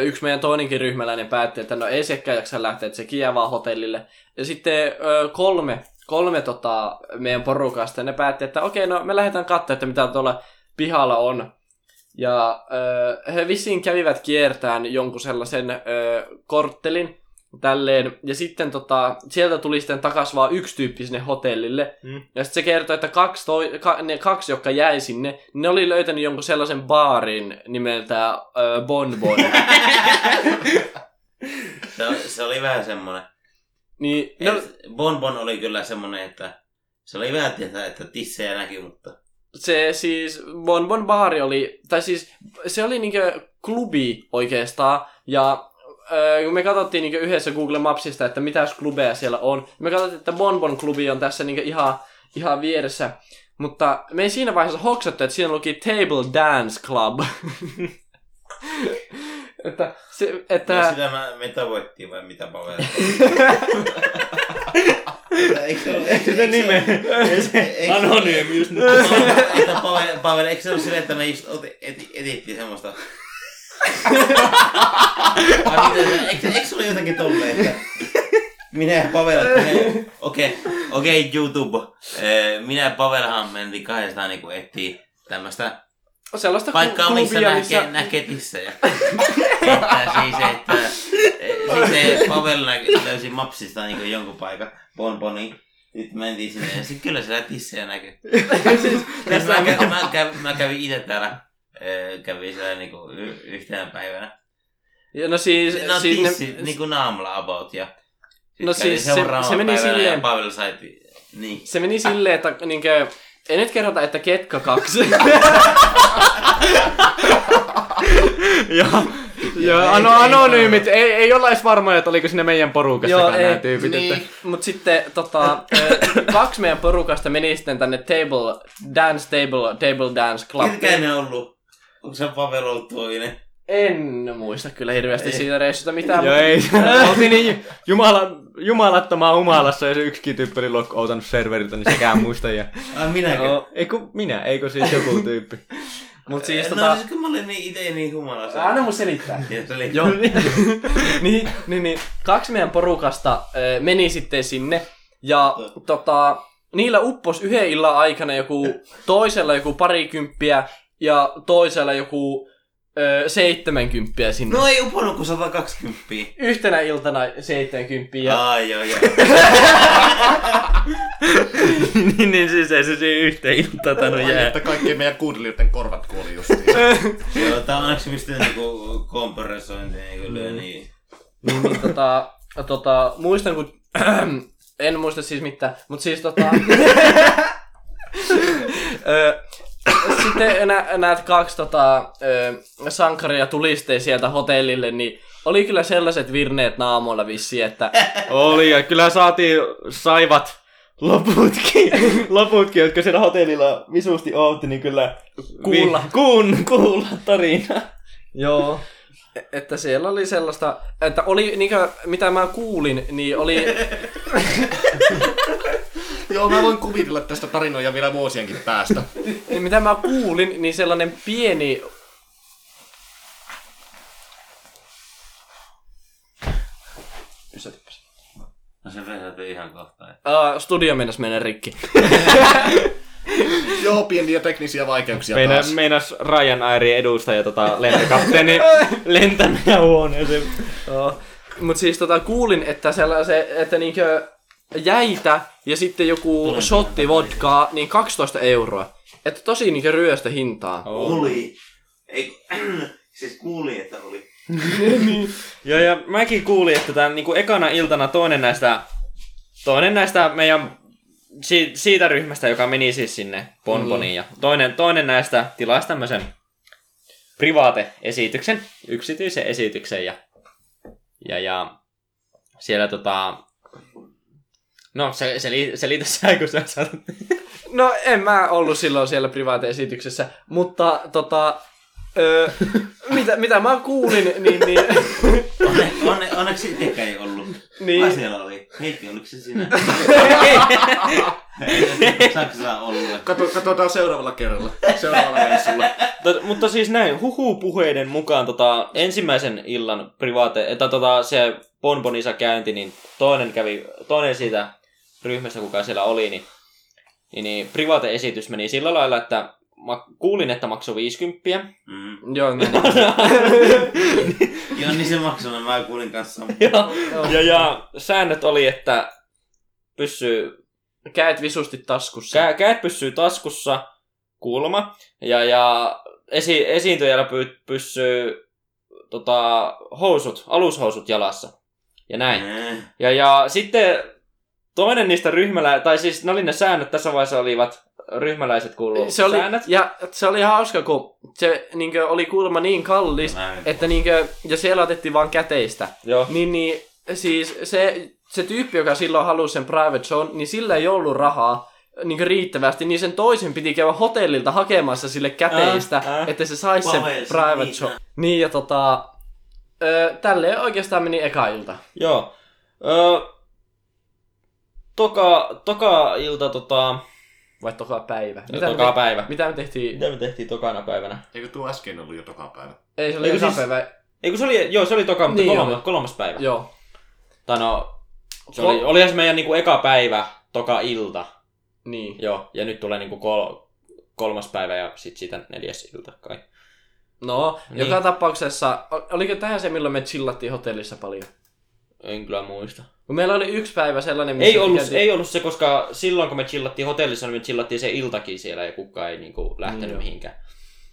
yksi meidän toinenkin ryhmäläinen päätti, että no ei sekään jaksa lähteä, että se jää vaan hotellille. Ja sitten kolme, kolme tota, meidän porukasta, ne päätti, että okei, no me lähdetään katsoa, että mitä tuolla pihalla on. Ja he vissiin kävivät kiertään jonkun sellaisen korttelin, tälleen. Ja sitten tota, sieltä tuli sitten takas vaan yksi tyyppi sinne hotellille. Mm. Ja sitten se kertoi, että kaksi, toi, ka, ne kaksi, jotka jäi sinne, ne oli löytänyt jonkun sellaisen baarin nimeltä ö, Bon Bon. Se, oli- se oli vähän semmonen. niin, no, Bonbon oli kyllä semmonen, että se oli vähän tietää, että tissejä näki, mutta se siis Bon Bon baari oli, tai siis se oli niinkö klubi oikeastaan, ja kun me katsottiin niinkö yhdessä Google Mapsista, että mitä klubeja siellä on, me katsottiin, että Bon Bon klubi on tässä niinkö ihan, ihan vieressä, mutta me ei siinä vaiheessa hoksattu, että siinä luki Table Dance Club. että, se, että... ja sitä mä, me tavoittiin vai mitä Pavel? Eikö se ole? Eikö Se nime. Eikö- Anonyymius nyt. Että Pavel, eikö se ole silleen, että me just etittiin semmoista... Eikö, eikö se ole jotenkin tolleen, että... Minä ja Pavel, okei, okei YouTube. Eh, Minä ja Pavelhan mentiin kahdestaan niinku etsiä tämmöstä sellaista paikkaa, klu- missä klubia, näkee, näkee tissejä. että siis, että eh, sitten Pavel löysi Mapsista niin jonkun paikan, Bonboni. Sitten mentiin sinne ja sitten kyllä siellä tissejä näkyy. siis, mä, mä, kä- mä, kävin itse täällä, eh, kävin siellä niinku y- yhtenä päivänä. Ja No siis, No siis tissi, ne, niinku naamalla about ja No siis se- se meni päivänä silleen- Ja Pavel sai, niin. se meni silleen, että niinkö, ei nyt kerrota, että ketkä kaksi. Joo. Joo, ano, anonyymit, ei, ei olla edes varmoja, että oliko sinne meidän porukassakaan nämä tyypit. niin, Että... mutta sitten tota, kaksi meidän porukasta meni sitten tänne table, dance table, table dance club. Ketkä ne ollut? Onko se Pavel ollut toinen? En muista kyllä hirveästi siitä reissusta mitään. Joo, mutta- ei. Oltiin niin jumala, jumalattomaa humalassa ja se yksikin tyyppi oli lock serveriltä, niin sekään muista. Ja... Ai minäkö? Joo, Ei kun minä, eikö siis joku tyyppi. Mut siis no tota... siis kun mä olin niin ite niin humalassa. Anna mun selittää. Joo. niin, niin, niin, kaksi meidän porukasta ö, meni sitten sinne. Ja tota, niillä uppos yhden illan aikana joku, toisella joku parikymppiä ja toisella joku ö, seitsemänkymppiä sinne. No ei uponnut kuin 120. Yhtenä iltana seitsemänkymppiä. Ja... Ai joo joo. niin, niin siis ei se siihen yhteen iltaan tainnut jää. Että kaikkien meidän kuuntelijoiden korvat kuoli justiin. joo tää on onneksi mistä niinku kompressointi niinku lyö niin. Niin, niin tota, tota, muistan kun... en muista siis mitään, mutta siis tota... Ö, sitten nä, näet kaksi tota, sankaria tulistee sieltä hotellille, niin oli kyllä sellaiset virneet naamoilla vissi, että Oli, ja kyllä saatiin saivat loputkin, loputkin, jotka siellä hotellilla visusti ootti, niin kyllä Kuulla. Vi, kuun, kuulla tarina. joo. että siellä oli sellaista, että oli, niinkö, mitä mä kuulin, niin oli, Joo, mä voin kuvitella tästä tarinoja vielä vuosienkin päästä. niin mitä mä kuulin, niin sellainen pieni, No se vehdätyi ihan kohta. uh, studio mennäs mennä rikki. Joo, pieniä teknisiä vaikeuksia Meina, taas. meinas Ryanairin edustaja tota, lentokapteeni lentänyt huoneeseen. Joo. Mut siis tota, kuulin, että sellaisen, että niinkö jäitä ja sitten joku shotti vodkaa, niin 12 euroa. Että tosi niinkö ryöstä hintaa. Oli. Ei, siis kuulin, että oli. Joo, ja mäkin kuulin, että tämän niin ekana iltana toinen näistä, toinen näistä meidän si, siitä ryhmästä, joka meni siis sinne Bonboniin, ja toinen, toinen näistä tilasi tämmöisen private-esityksen, yksityisen esityksen, ja, ja, ja siellä tota, no se, se, li, se liitä sä, kun sä sanot. No en mä ollut silloin siellä privaate-esityksessä, mutta tota, öö, mitä, mitä mä kuulin, niin, niin, Onne, onne, onneksi itsekään ei ollut. Niin. Ai siellä oli. Heikki, oliko se sinä? Saksa ollut. Kato, katsotaan seuraavalla kerralla. Seuraavalla reissulla. Tot, mutta siis näin, huhu-puheiden mukaan tota, ensimmäisen illan private, että tota, se Bonbonisa käynti, niin toinen kävi, toinen siitä ryhmästä, kuka siellä oli, niin, niin, niin private-esitys meni sillä lailla, että mä kuulin, että maksoi 50. Mm. joo, mä Joo, niin se maksoi, mä kuulin kanssa. ja, ja, ja säännöt oli, että pysyy, käet visusti taskussa. kä, käät pysyy taskussa, kulma, ja, ja esi, esiintyjällä py, pysyy tota, housut, alushousut jalassa. Ja näin. Eh. Ja, ja sitten toinen niistä ryhmälä, tai siis ne oli ne säännöt tässä vaiheessa olivat ryhmäläiset kuuluu se oli, säännöt. ja se oli hauska, kun se niinkö, oli kuulemma niin kallis, Näin. että niinkö, ja siellä otettiin vaan käteistä. Joo. Niin, niin siis se, se tyyppi, joka silloin halusi sen private show, niin sillä ei ollut rahaa niin riittävästi, niin sen toisen piti käydä hotellilta hakemassa sille käteistä, Ää, ää. että se saisi sen private niin. show. Niin, ja tota, ö, tälleen oikeastaan meni eka ilta. Joo. Ö, toka, toka ilta, tota, Vai toka päivä? Mitä toka me, päivä. mitä me tehtiin? Mitä me tehtiin tokana päivänä? Eikö tuo äsken ollut jo toka päivä? Ei, se oli Eikö siis- päivä. Eikö se oli, joo se oli toka, mutta Niin kolmas, oli. kolmas päivä. Joo. Tai no, se oli, olihan se meidän niinku eka päivä, toka ilta. Niin. Joo, ja nyt tulee niinku kol, kolmas päivä ja sit siitä neljäs ilta kai. No, Niin. joka tapauksessa, oliko tähän se, milloin me chillattiin hotellissa paljon? En kyllä muista. Kun meillä oli yksi päivä sellainen, missä Ei ollut, käytiin- ei ollut se, koska silloin kun me chillattiin hotellissa, niin me chillattiin se iltakin siellä ja kukaan ei niinku lähtenyt Niin joo. mihinkään.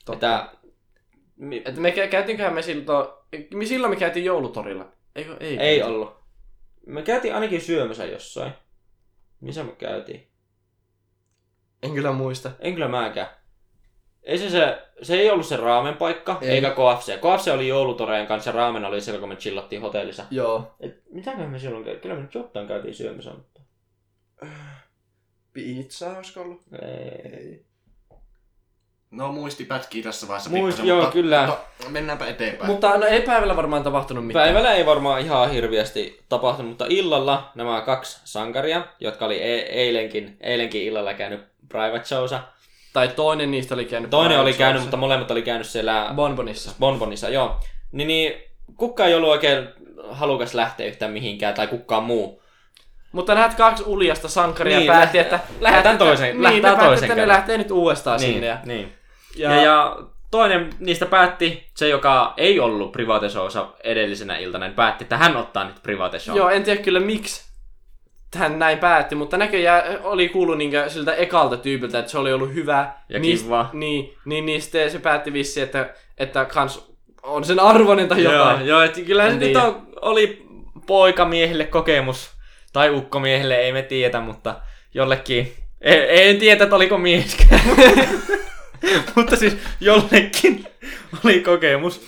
Totta. Että, mi- Että me kä- käytiinköhän me silloin, me silloin me käytiin joulutorilla. Eikö, ei. ei ollut. Me käytiin ainakin syömässä jossain. Missä me käytiin? En kyllä muista. En kyllä mäkään. Ei se, se, se ei ollut se raamen paikka, Ei. ei. eikä KFC. KFC oli joulutoreen kanssa ja raamen oli silloin, kun me chillattiin hotellissa. Joo. Et, mitäköhän me silloin käytiin? Kyllä me nyt jotain käytiin syömässä, mutta... Pizza olisiko ollut? Ei. No muisti pätkii tässä vaiheessa. Muist- pikkasen, joo, mutta, kyllä. Mutta mennäänpä eteenpäin. Mutta no ei päivällä varmaan tapahtunut mitään. Päivällä ei varmaan ihan hirviästi tapahtunut, mutta illalla nämä kaksi sankaria, jotka oli e- eilenkin, eilenkin illalla käynyt private showsa. Tai toinen niistä oli käynyt. Toinen oli käynyt, mutta molemmat oli käynyt siellä Bonbonissa. Bonbonissa, joo. Niin, niin kukaan ei ollut oikein halukas lähteä yhtään mihinkään, tai kukaan muu. Mutta näet kaksi uljasta sankaria Niin, päätti, että lähdetään toisen- niin, lähdetään ne päätti, toisen että ne lähtee nyt uudestaan niin, sinne. Ja, niin. ja, Ja, ja toinen niistä päätti, se joka ei ollut private showssa edellisenä iltana, niin päätti, että hän ottaa nyt private show. Joo, en tiedä kyllä miksi hän näin päätti, mutta näköjään oli kuullut niinkö siltä ekalta tyypiltä, että se oli ollut hyvä. Ja Niist- kiva. Niin, niin, niin sitten se päätti vissi, että, että kans on sen arvoinen tai jotain. Joo, joo että kyllä En se nyt on, oli poikamiehille kokemus, tai ukkomiehille, ei me tiedä, mutta jollekin, ei, en tiedä, että oliko mieskään. mutta siis jollekin oli kokemus.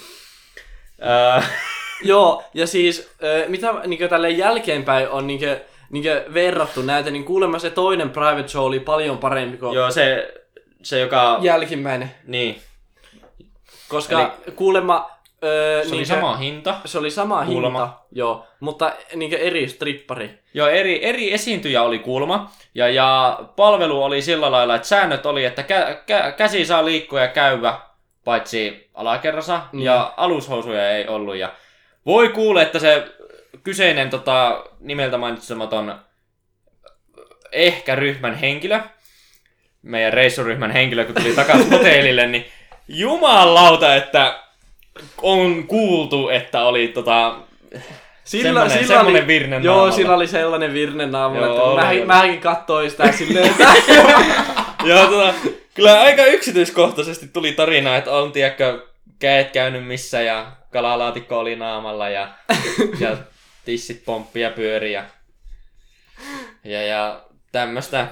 Joo, ja siis mitä niinkö tälle jälkeenpäin on niinkö, niinkö verrattu näitä, niin kuulemma se toinen private show oli paljon parempi kuin joo, se, se joka... jälkimmäinen. Niin, Koska Eli... kuulemma Öö, Se oli niinkö- sama hinta. Se oli sama Kuulemma. hinta, joo, mutta niinkö eri strippari. Joo, eri, eri esiintyjä oli kulma. Ja, ja palvelu oli sillä lailla, että säännöt oli, että kä, kä, käsi saa liikkua ja käydä, paitsi alakerrassa. Niin. Ja alushousuja ei ollut. Ja voi kuulla, että se kyseinen tota, nimeltä mainitsematon ehkä ryhmän henkilö, meidän reissuryhmän henkilö, kun tuli takaisin hotellille, niin jumalauta, että on kuultu, että oli tota, semmonen, semmonen virne Joo, naamalla. sillä oli sellainen virne naamalla, Joo, että oli, mäkin, oli. mäkin katsoin sitä silleen, että Joo, tota, kyllä aika yksityiskohtaisesti tuli tarina, että on, tiedätkö, käet käynyt missä ja kalalaatikko oli naamalla ja, ja tissit pomppia ja pyöri ja, ja, ja tämmöstä.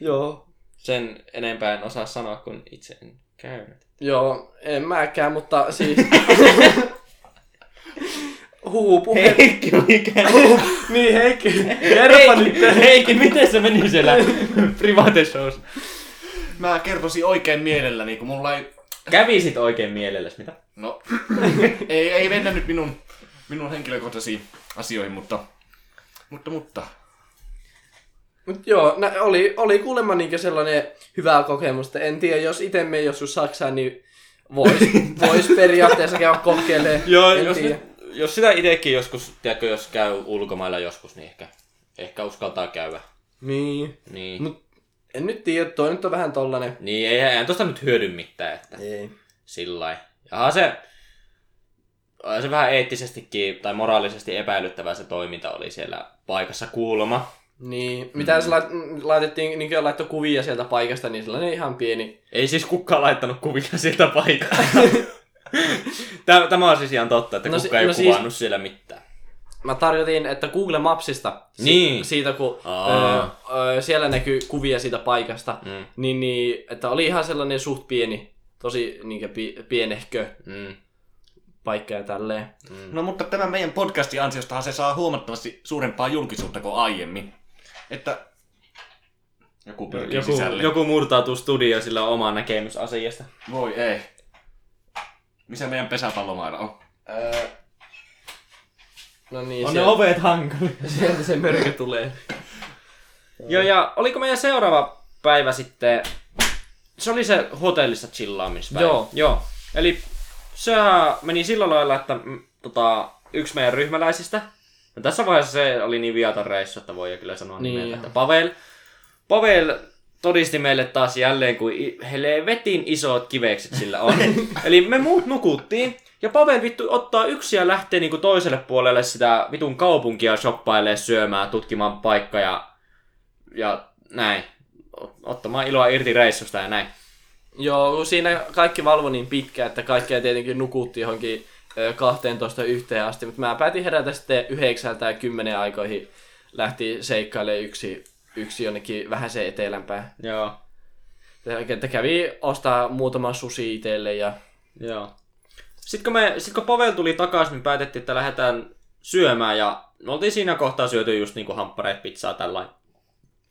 joo, Sen enempää en osaa sanoa, kun itse en käynyt. joo, en mäkään, mutta siis... Huu, puhe... Heikki, mikä? Niin, Heikki, kerropa nyt. Heikki, Heikki, miten se meni siellä private shows? Mä kertoisin oikein mielelläni, kun mulla ei... Kävisit oikein mielelläsi, mitä? No, ei, ei mennä nyt minun, minun henkilökohtaisiin asioihin, mutta... Mutta, mutta... Mut joo, nä, oli, oli kuulemma niinkö sellainen hyvä kokemus, että en tiedä, jos itse menen joskus Saksaan, niin vois, vois periaatteessa käydä kokeilemaan. Joo, en jos, tiedä. nyt, jos sitä itsekin joskus, tiedätkö, jos käy ulkomailla joskus, niin ehkä, ehkä uskaltaa käydä. Niin, Niin, mut en nyt tiedä, toi nyt on vähän tollanen. niin ei, ei tosta nyt hyödy mitään, että Ei. sillä lailla. Ja se, se vähän eettisestikin tai moraalisesti epäilyttävää se toiminta oli siellä paikassa kuulemma. Niin, mitä mm. se lait, laitettiin, niin laittoi kuvia sieltä paikasta, niin sellainen ihan pieni. Ei siis kukaan laittanut kuvia sieltä paikasta. Tämä, tämä on siis ihan totta, että No no, si- kukaan ei no siis- kuvannut siellä mitään. Mä tarjotin, että Google Mapsista, si- Niin. siitä kun öö, öö, siellä näkyy kuvia siitä paikasta, Mm. niin, niin, että oli ihan sellainen suht pieni, tosi niinkö pi- pienehkö Mm. Paikka ja tälleen. No mutta tämän meidän podcastin ansiostahan se saa huomattavasti suurempaa julkisuutta kuin aiemmin. Että... Joku pyrkii Joku, sisälle. joku murtautuu studioon, sillä on oma näkemys asiasta. Voi ei. Missä meidän pesäpallomailla on? Öö, no niin, On sieltä, ne ovet hankali. sieltä se mörkö tulee. Joo, ja oliko meidän seuraava päivä sitten... Se oli se hotellissa chillaamispäivä. Joo. Joo. Eli sehän meni sillä lailla, että mm, tota, yksi meidän ryhmäläisistä, no tässä vaiheessa se oli niin viaton reissu, että voi jo kyllä sanoa Niin. niin. nimeltä, että Pavel, Pavel todisti meille taas jälleen, kuin i- helvetin isot kivekset sillä on. Eli me muut nukuttiin, ja Pavel vittu ottaa yksi ja lähtee niinku toiselle puolelle sitä vitun kaupunkia shoppailee, syömään, tutkimaan paikkaa ja, ja näin. Ot- Ottamaan iloa irti reissusta ja näin. Joo, kun siinä kaikki valvo niin pitkä, että kaikkea tietenkin nukutti johonkin ö, 12 yhteen asti, mutta mä päätin herätä sitten yhdeksältä ja kymmenen aikoihin lähti seikkailemaan yksi, yksi jonnekin vähän se etelämpää. Joo. Että kävi ostaa muutama susi itselle ja Joo. Sitten kun, me, sit kun Pavel tuli takaisin, niin päätettiin, että lähdetään syömään ja me oltiin siinä kohtaa syöty just niinku hamppareet, pizzaa tällä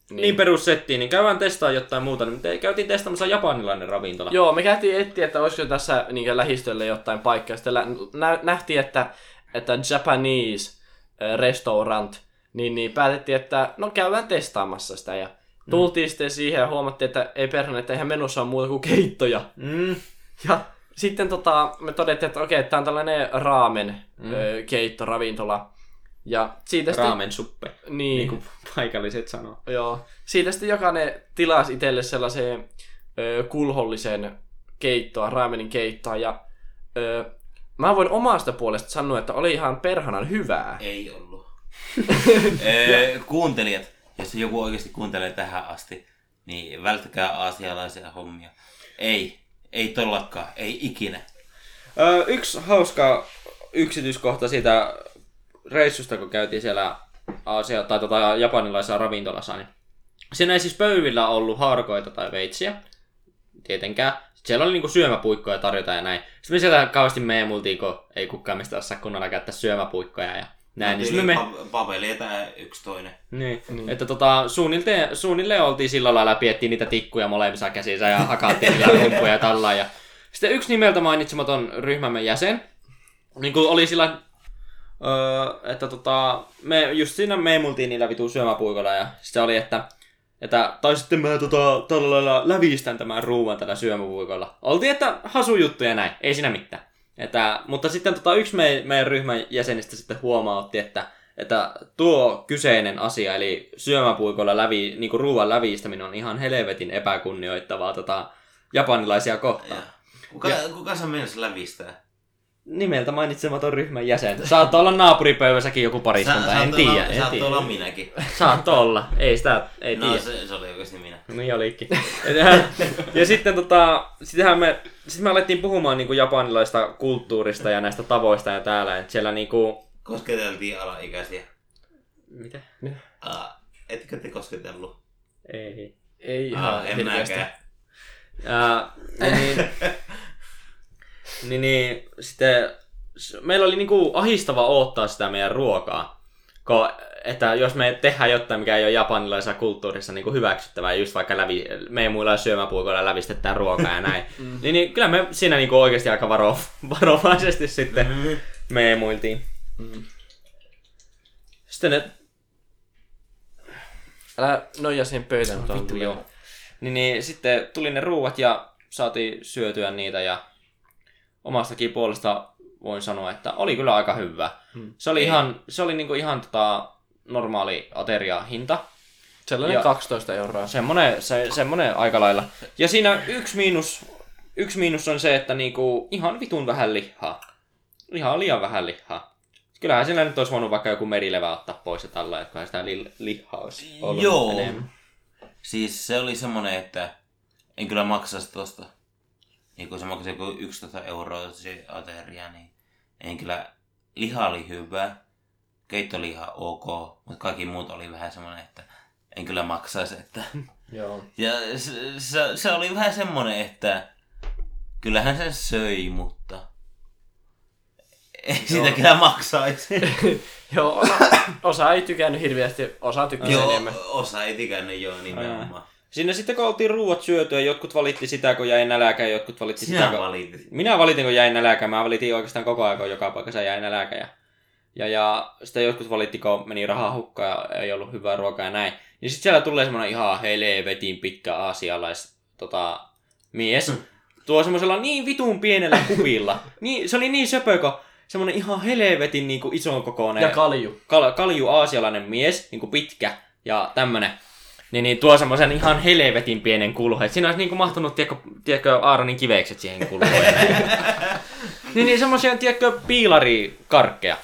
niin. niin perussettiin, niin käydään testaa jotain muuta. Niin me käytiin testaamassa japanilainen ravintola. Joo, me käytiin etsiä, että olisiko tässä niin lähistölle jotain paikkaa. Sitten lä- nä- nähtiin, että, että Japanese äh, restaurant, niin, niin päätettiin, että no käydään testaamassa sitä. Ja tultiin mm. sitten siihen ja huomattiin, että ei perhana, että eihän menossa ole muuta kuin keittoja. Mm. Ja sitten tota, me todettiin, että okei, tämä on tällainen raamen mm. ö, keitto, ravintola. Ja siitä. Raamen suppe, Niin, niin kuin paikalliset sanoo. Joo. Siitä sitten jokainen tilasi itselle sellaisen ö, kulhollisen keittoa, raamenin keittoa. Ja ö, mä voin omasta puolesta sanoa, että oli ihan perhanan hyvää. Ei ollut. Öö, kuuntelijat, jos joku oikeasti kuuntelee tähän asti, niin välttäkää aasialaisia hommia. Ei, ei tollakaan, ei ikinä. Öö, yksi hauska yksityiskohta siitä reissusta, kun käytiin siellä Aasia, tai tota, japanilaisessa ravintolassa, niin siinä ei siis pöydillä ollut harkoita tai veitsiä, tietenkään. Sitten siellä oli niinku syömäpuikkoja tarjota ja näin. Sitten me sieltä kauheasti meemultiin, kun ei kukaan mistä osaa kunnolla käyttää syömäpuikkoja ja näin. Niin, sitten me, me, Pa- Paveli ja tää yksi toinen. niin, niin. Että tota, suunnilleen, suunnilleen oltiin sillä lailla, piettiin niitä tikkuja molemmissa käsissä ja hakattiin niillä rumpuja ja tällä. Ja sitten yksi nimeltä mainitsematon ryhmämme jäsen, niin kuin oli sillä, öö, että tota, me just siinä meemultiin niillä vitu syömäpuikoilla ja se oli, että että, tai sitten mä tota, tällä lailla lävistän tämän ruuan tällä syömäpuikolla. Oltiin, että hasu juttu ja näin, ei siinä mitään. Että, mutta sitten tota, yksi me, meidän ryhmän jäsenistä sitten huomautti, että, että tuo kyseinen asia, eli syömäpuikolla lävi, niin kuin ruuan lävistäminen on ihan helvetin epäkunnioittavaa tota, japanilaisia kohtaan. Kuka, kuka sä lävistää? Nimeltä mainitsematon ryhmän jäsen. Saattaa olla naapuripöydässäkin joku pariskunta, en tiedä. Olla, En saat olla minäkin. Saattaa olla, ei sitä, ei No tiedä. se, se oli oikeasti minä. Niin olikin. ja, ja sitten tota, sitähän me, sit me alettiin puhumaan niinku japanilaista kulttuurista ja näistä tavoista ja täällä, että siellä niinku... Kosketeltiin alaikäisiä. Mitä? Aa, etkö te kosketellut? Ei. Ei ihan en hirveästi. mäkään. Ää, niin, niin, niin, sitten meillä oli niinku ahistava odottaa sitä meidän ruokaa. Ko, että jos me tehdään jotain, mikä ei ole japanilaisessa kulttuurissa niin hyväksyttävää, just vaikka lävi, meidän muilla syömäpuikoilla lävistetään ruokaa ja näin, mm. niin, niin kyllä me siinä niin oikeasti aika varo, varovaisesti sitten Mm. meemuiltiin. Mm. Sitten ne, Älä noja mutta on vittu joo. Niin, niin sitten tuli ne ruuat ja saatiin syötyä niitä ja omastakin puolesta voin sanoa, että oli kyllä aika hyvä. Hmm. Se oli Ei. ihan, se oli niinku ihan tota normaali ateriahinta. Sellainen Ja- 12 euroa. Semmonen, se, semmonen aika lailla. Ja siinä yksi miinus, yksi miinus on se, että niinku ihan vitun vähän lihaa. Ihan liian vähän lihaa. Kyllähän sillä nyt olisi voinut vaikka joku merilevä ottaa pois ja tällä, että sitä li- lihaa olisi ollut Joo. enemmän. Siis se oli semmonen, että en kyllä maksaisi tosta. Niin kun se maksoi joku 11 euroa se ateria, niin en kyllä... Liha oli hyvä, keittoliha ok, mutta kaikki muut oli vähän semmonen, että en kyllä maksaisi, että... Joo. Ja se, se, se oli vähän semmonen, että kyllähän sen söi, mutta ei sitä kyllä maksaisi. Joo, osa, osa ei tykännyt hirveästi, osa tykkäsi joo, enemmän. osa ei tykännyt joo nimenomaan. Siinä sitten kun oltiin ruuat syötyä, jotkut valitti sitä, kun jäi nälkä, ja jotkut valitti sitä, Sinä kun... valitit. Minä valitin, kun jäin nälkä. Mä valitin oikeastaan koko ajan, kun joka paikassa jäi nälkä. Ja, ja, ja sitten jotkut valitti, kun meni rahaa hukkaan ja ei ollut hyvää ruokaa ja näin. Ja sitten siellä tulee semmoinen ihan helvetin pitkä aasialais tota, mies. Tuo semmoisella niin vitun pienellä kupilla. Niin, se oli niin söpö, kun semmoinen ihan helvetin niin kuin ison kokoinen Ja kalju. kal- kalju aasialainen mies, niin kuin pitkä ja tämmönen, niin, niin tuo semmoisen ihan helvetin pienen kulho. Et siinä olisi niin kuin mahtunut, tiedätkö, tiedätkö Aaronin kivekset siihen näin. niin, niin semmoisia, tiedätkö, piilarikarkkeja.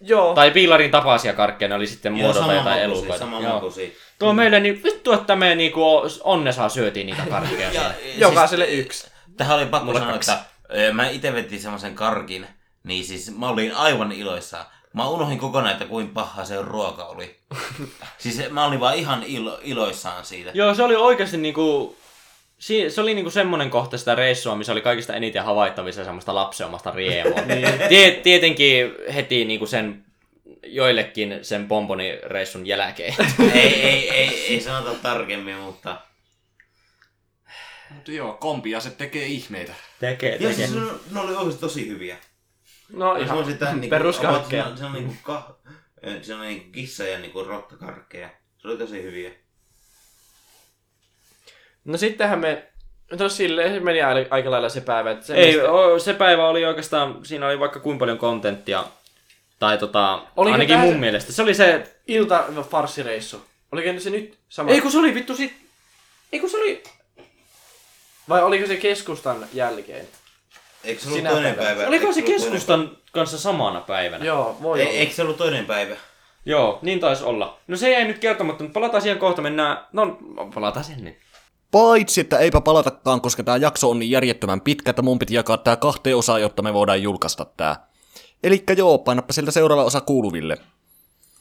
Joo. Tai piilarin tapaisia karkkeja, ne oli sitten muodolta jotain elukoita. makuisia. Tuo meille, niin vittu, että me niinku onnessa syötiin niitä karkkeja. Ja. Jokaiselle yksi. Tähän oli pakko Mulle sanoa, kaksi. että mä itse vetin semmoisen karkin, niin siis mä olin aivan iloissaan. Mä unohdin kokonaan, että kuin paha se ruoka oli. siis mä olin vaan ihan ilo, iloissaan siitä. Joo, se oli oikeasti niinku... Si- se oli niinku semmonen kohta sitä reissua, missä oli kaikista eniten havaittavissa semmoista lapseomasta riemua. Tie- tietenkin heti niinku sen joillekin sen pomponireissun jälkeen. ei, ei, ei, ei sanota tarkemmin, mutta... Mutta joo, kompia se tekee ihmeitä. tekee, Joo, tekee. siis ne, ne oli oikeasti tosi hyviä. No Jos ihan mä sitä niinku, peruskarkkeja. Se on, se on niinku, ka, se on niinku kissa ja niinku rottakarkkeja. Se oli tosi hyviä. No sittenhän me... No silleen se meni aika lailla se päivä. Että se Ei, mistä- o, se päivä oli oikeastaan, siinä oli vaikka kuinka paljon kontenttia. Tai tota, Oliko ainakin mun se- mielestä. Se oli se, ilta farssireissu. Oliko se nyt sama? ei kun se oli vittu sit, ei kun se oli, Vai oliko se keskustan jälkeen? Eikö se ollut Sinä toinen päivänä. päivä? oliko se keskustan kanssa samana päivänä? Joo, voi päivä? olla. Ei, eikö se ollut toinen päivä? Joo, niin taisi olla. No se jäi nyt kertomatta, mutta palataan siihen kohta, mennään, no palataan sen nyt. Paitsi, että eipä palatakaan, koska tämä jakso on niin järjettömän pitkä, että mun piti jakaa tää kahteen osaan, jotta me voidaan julkaista tää. Elikkä joo, painappa sieltä seuraava osa kuuluville.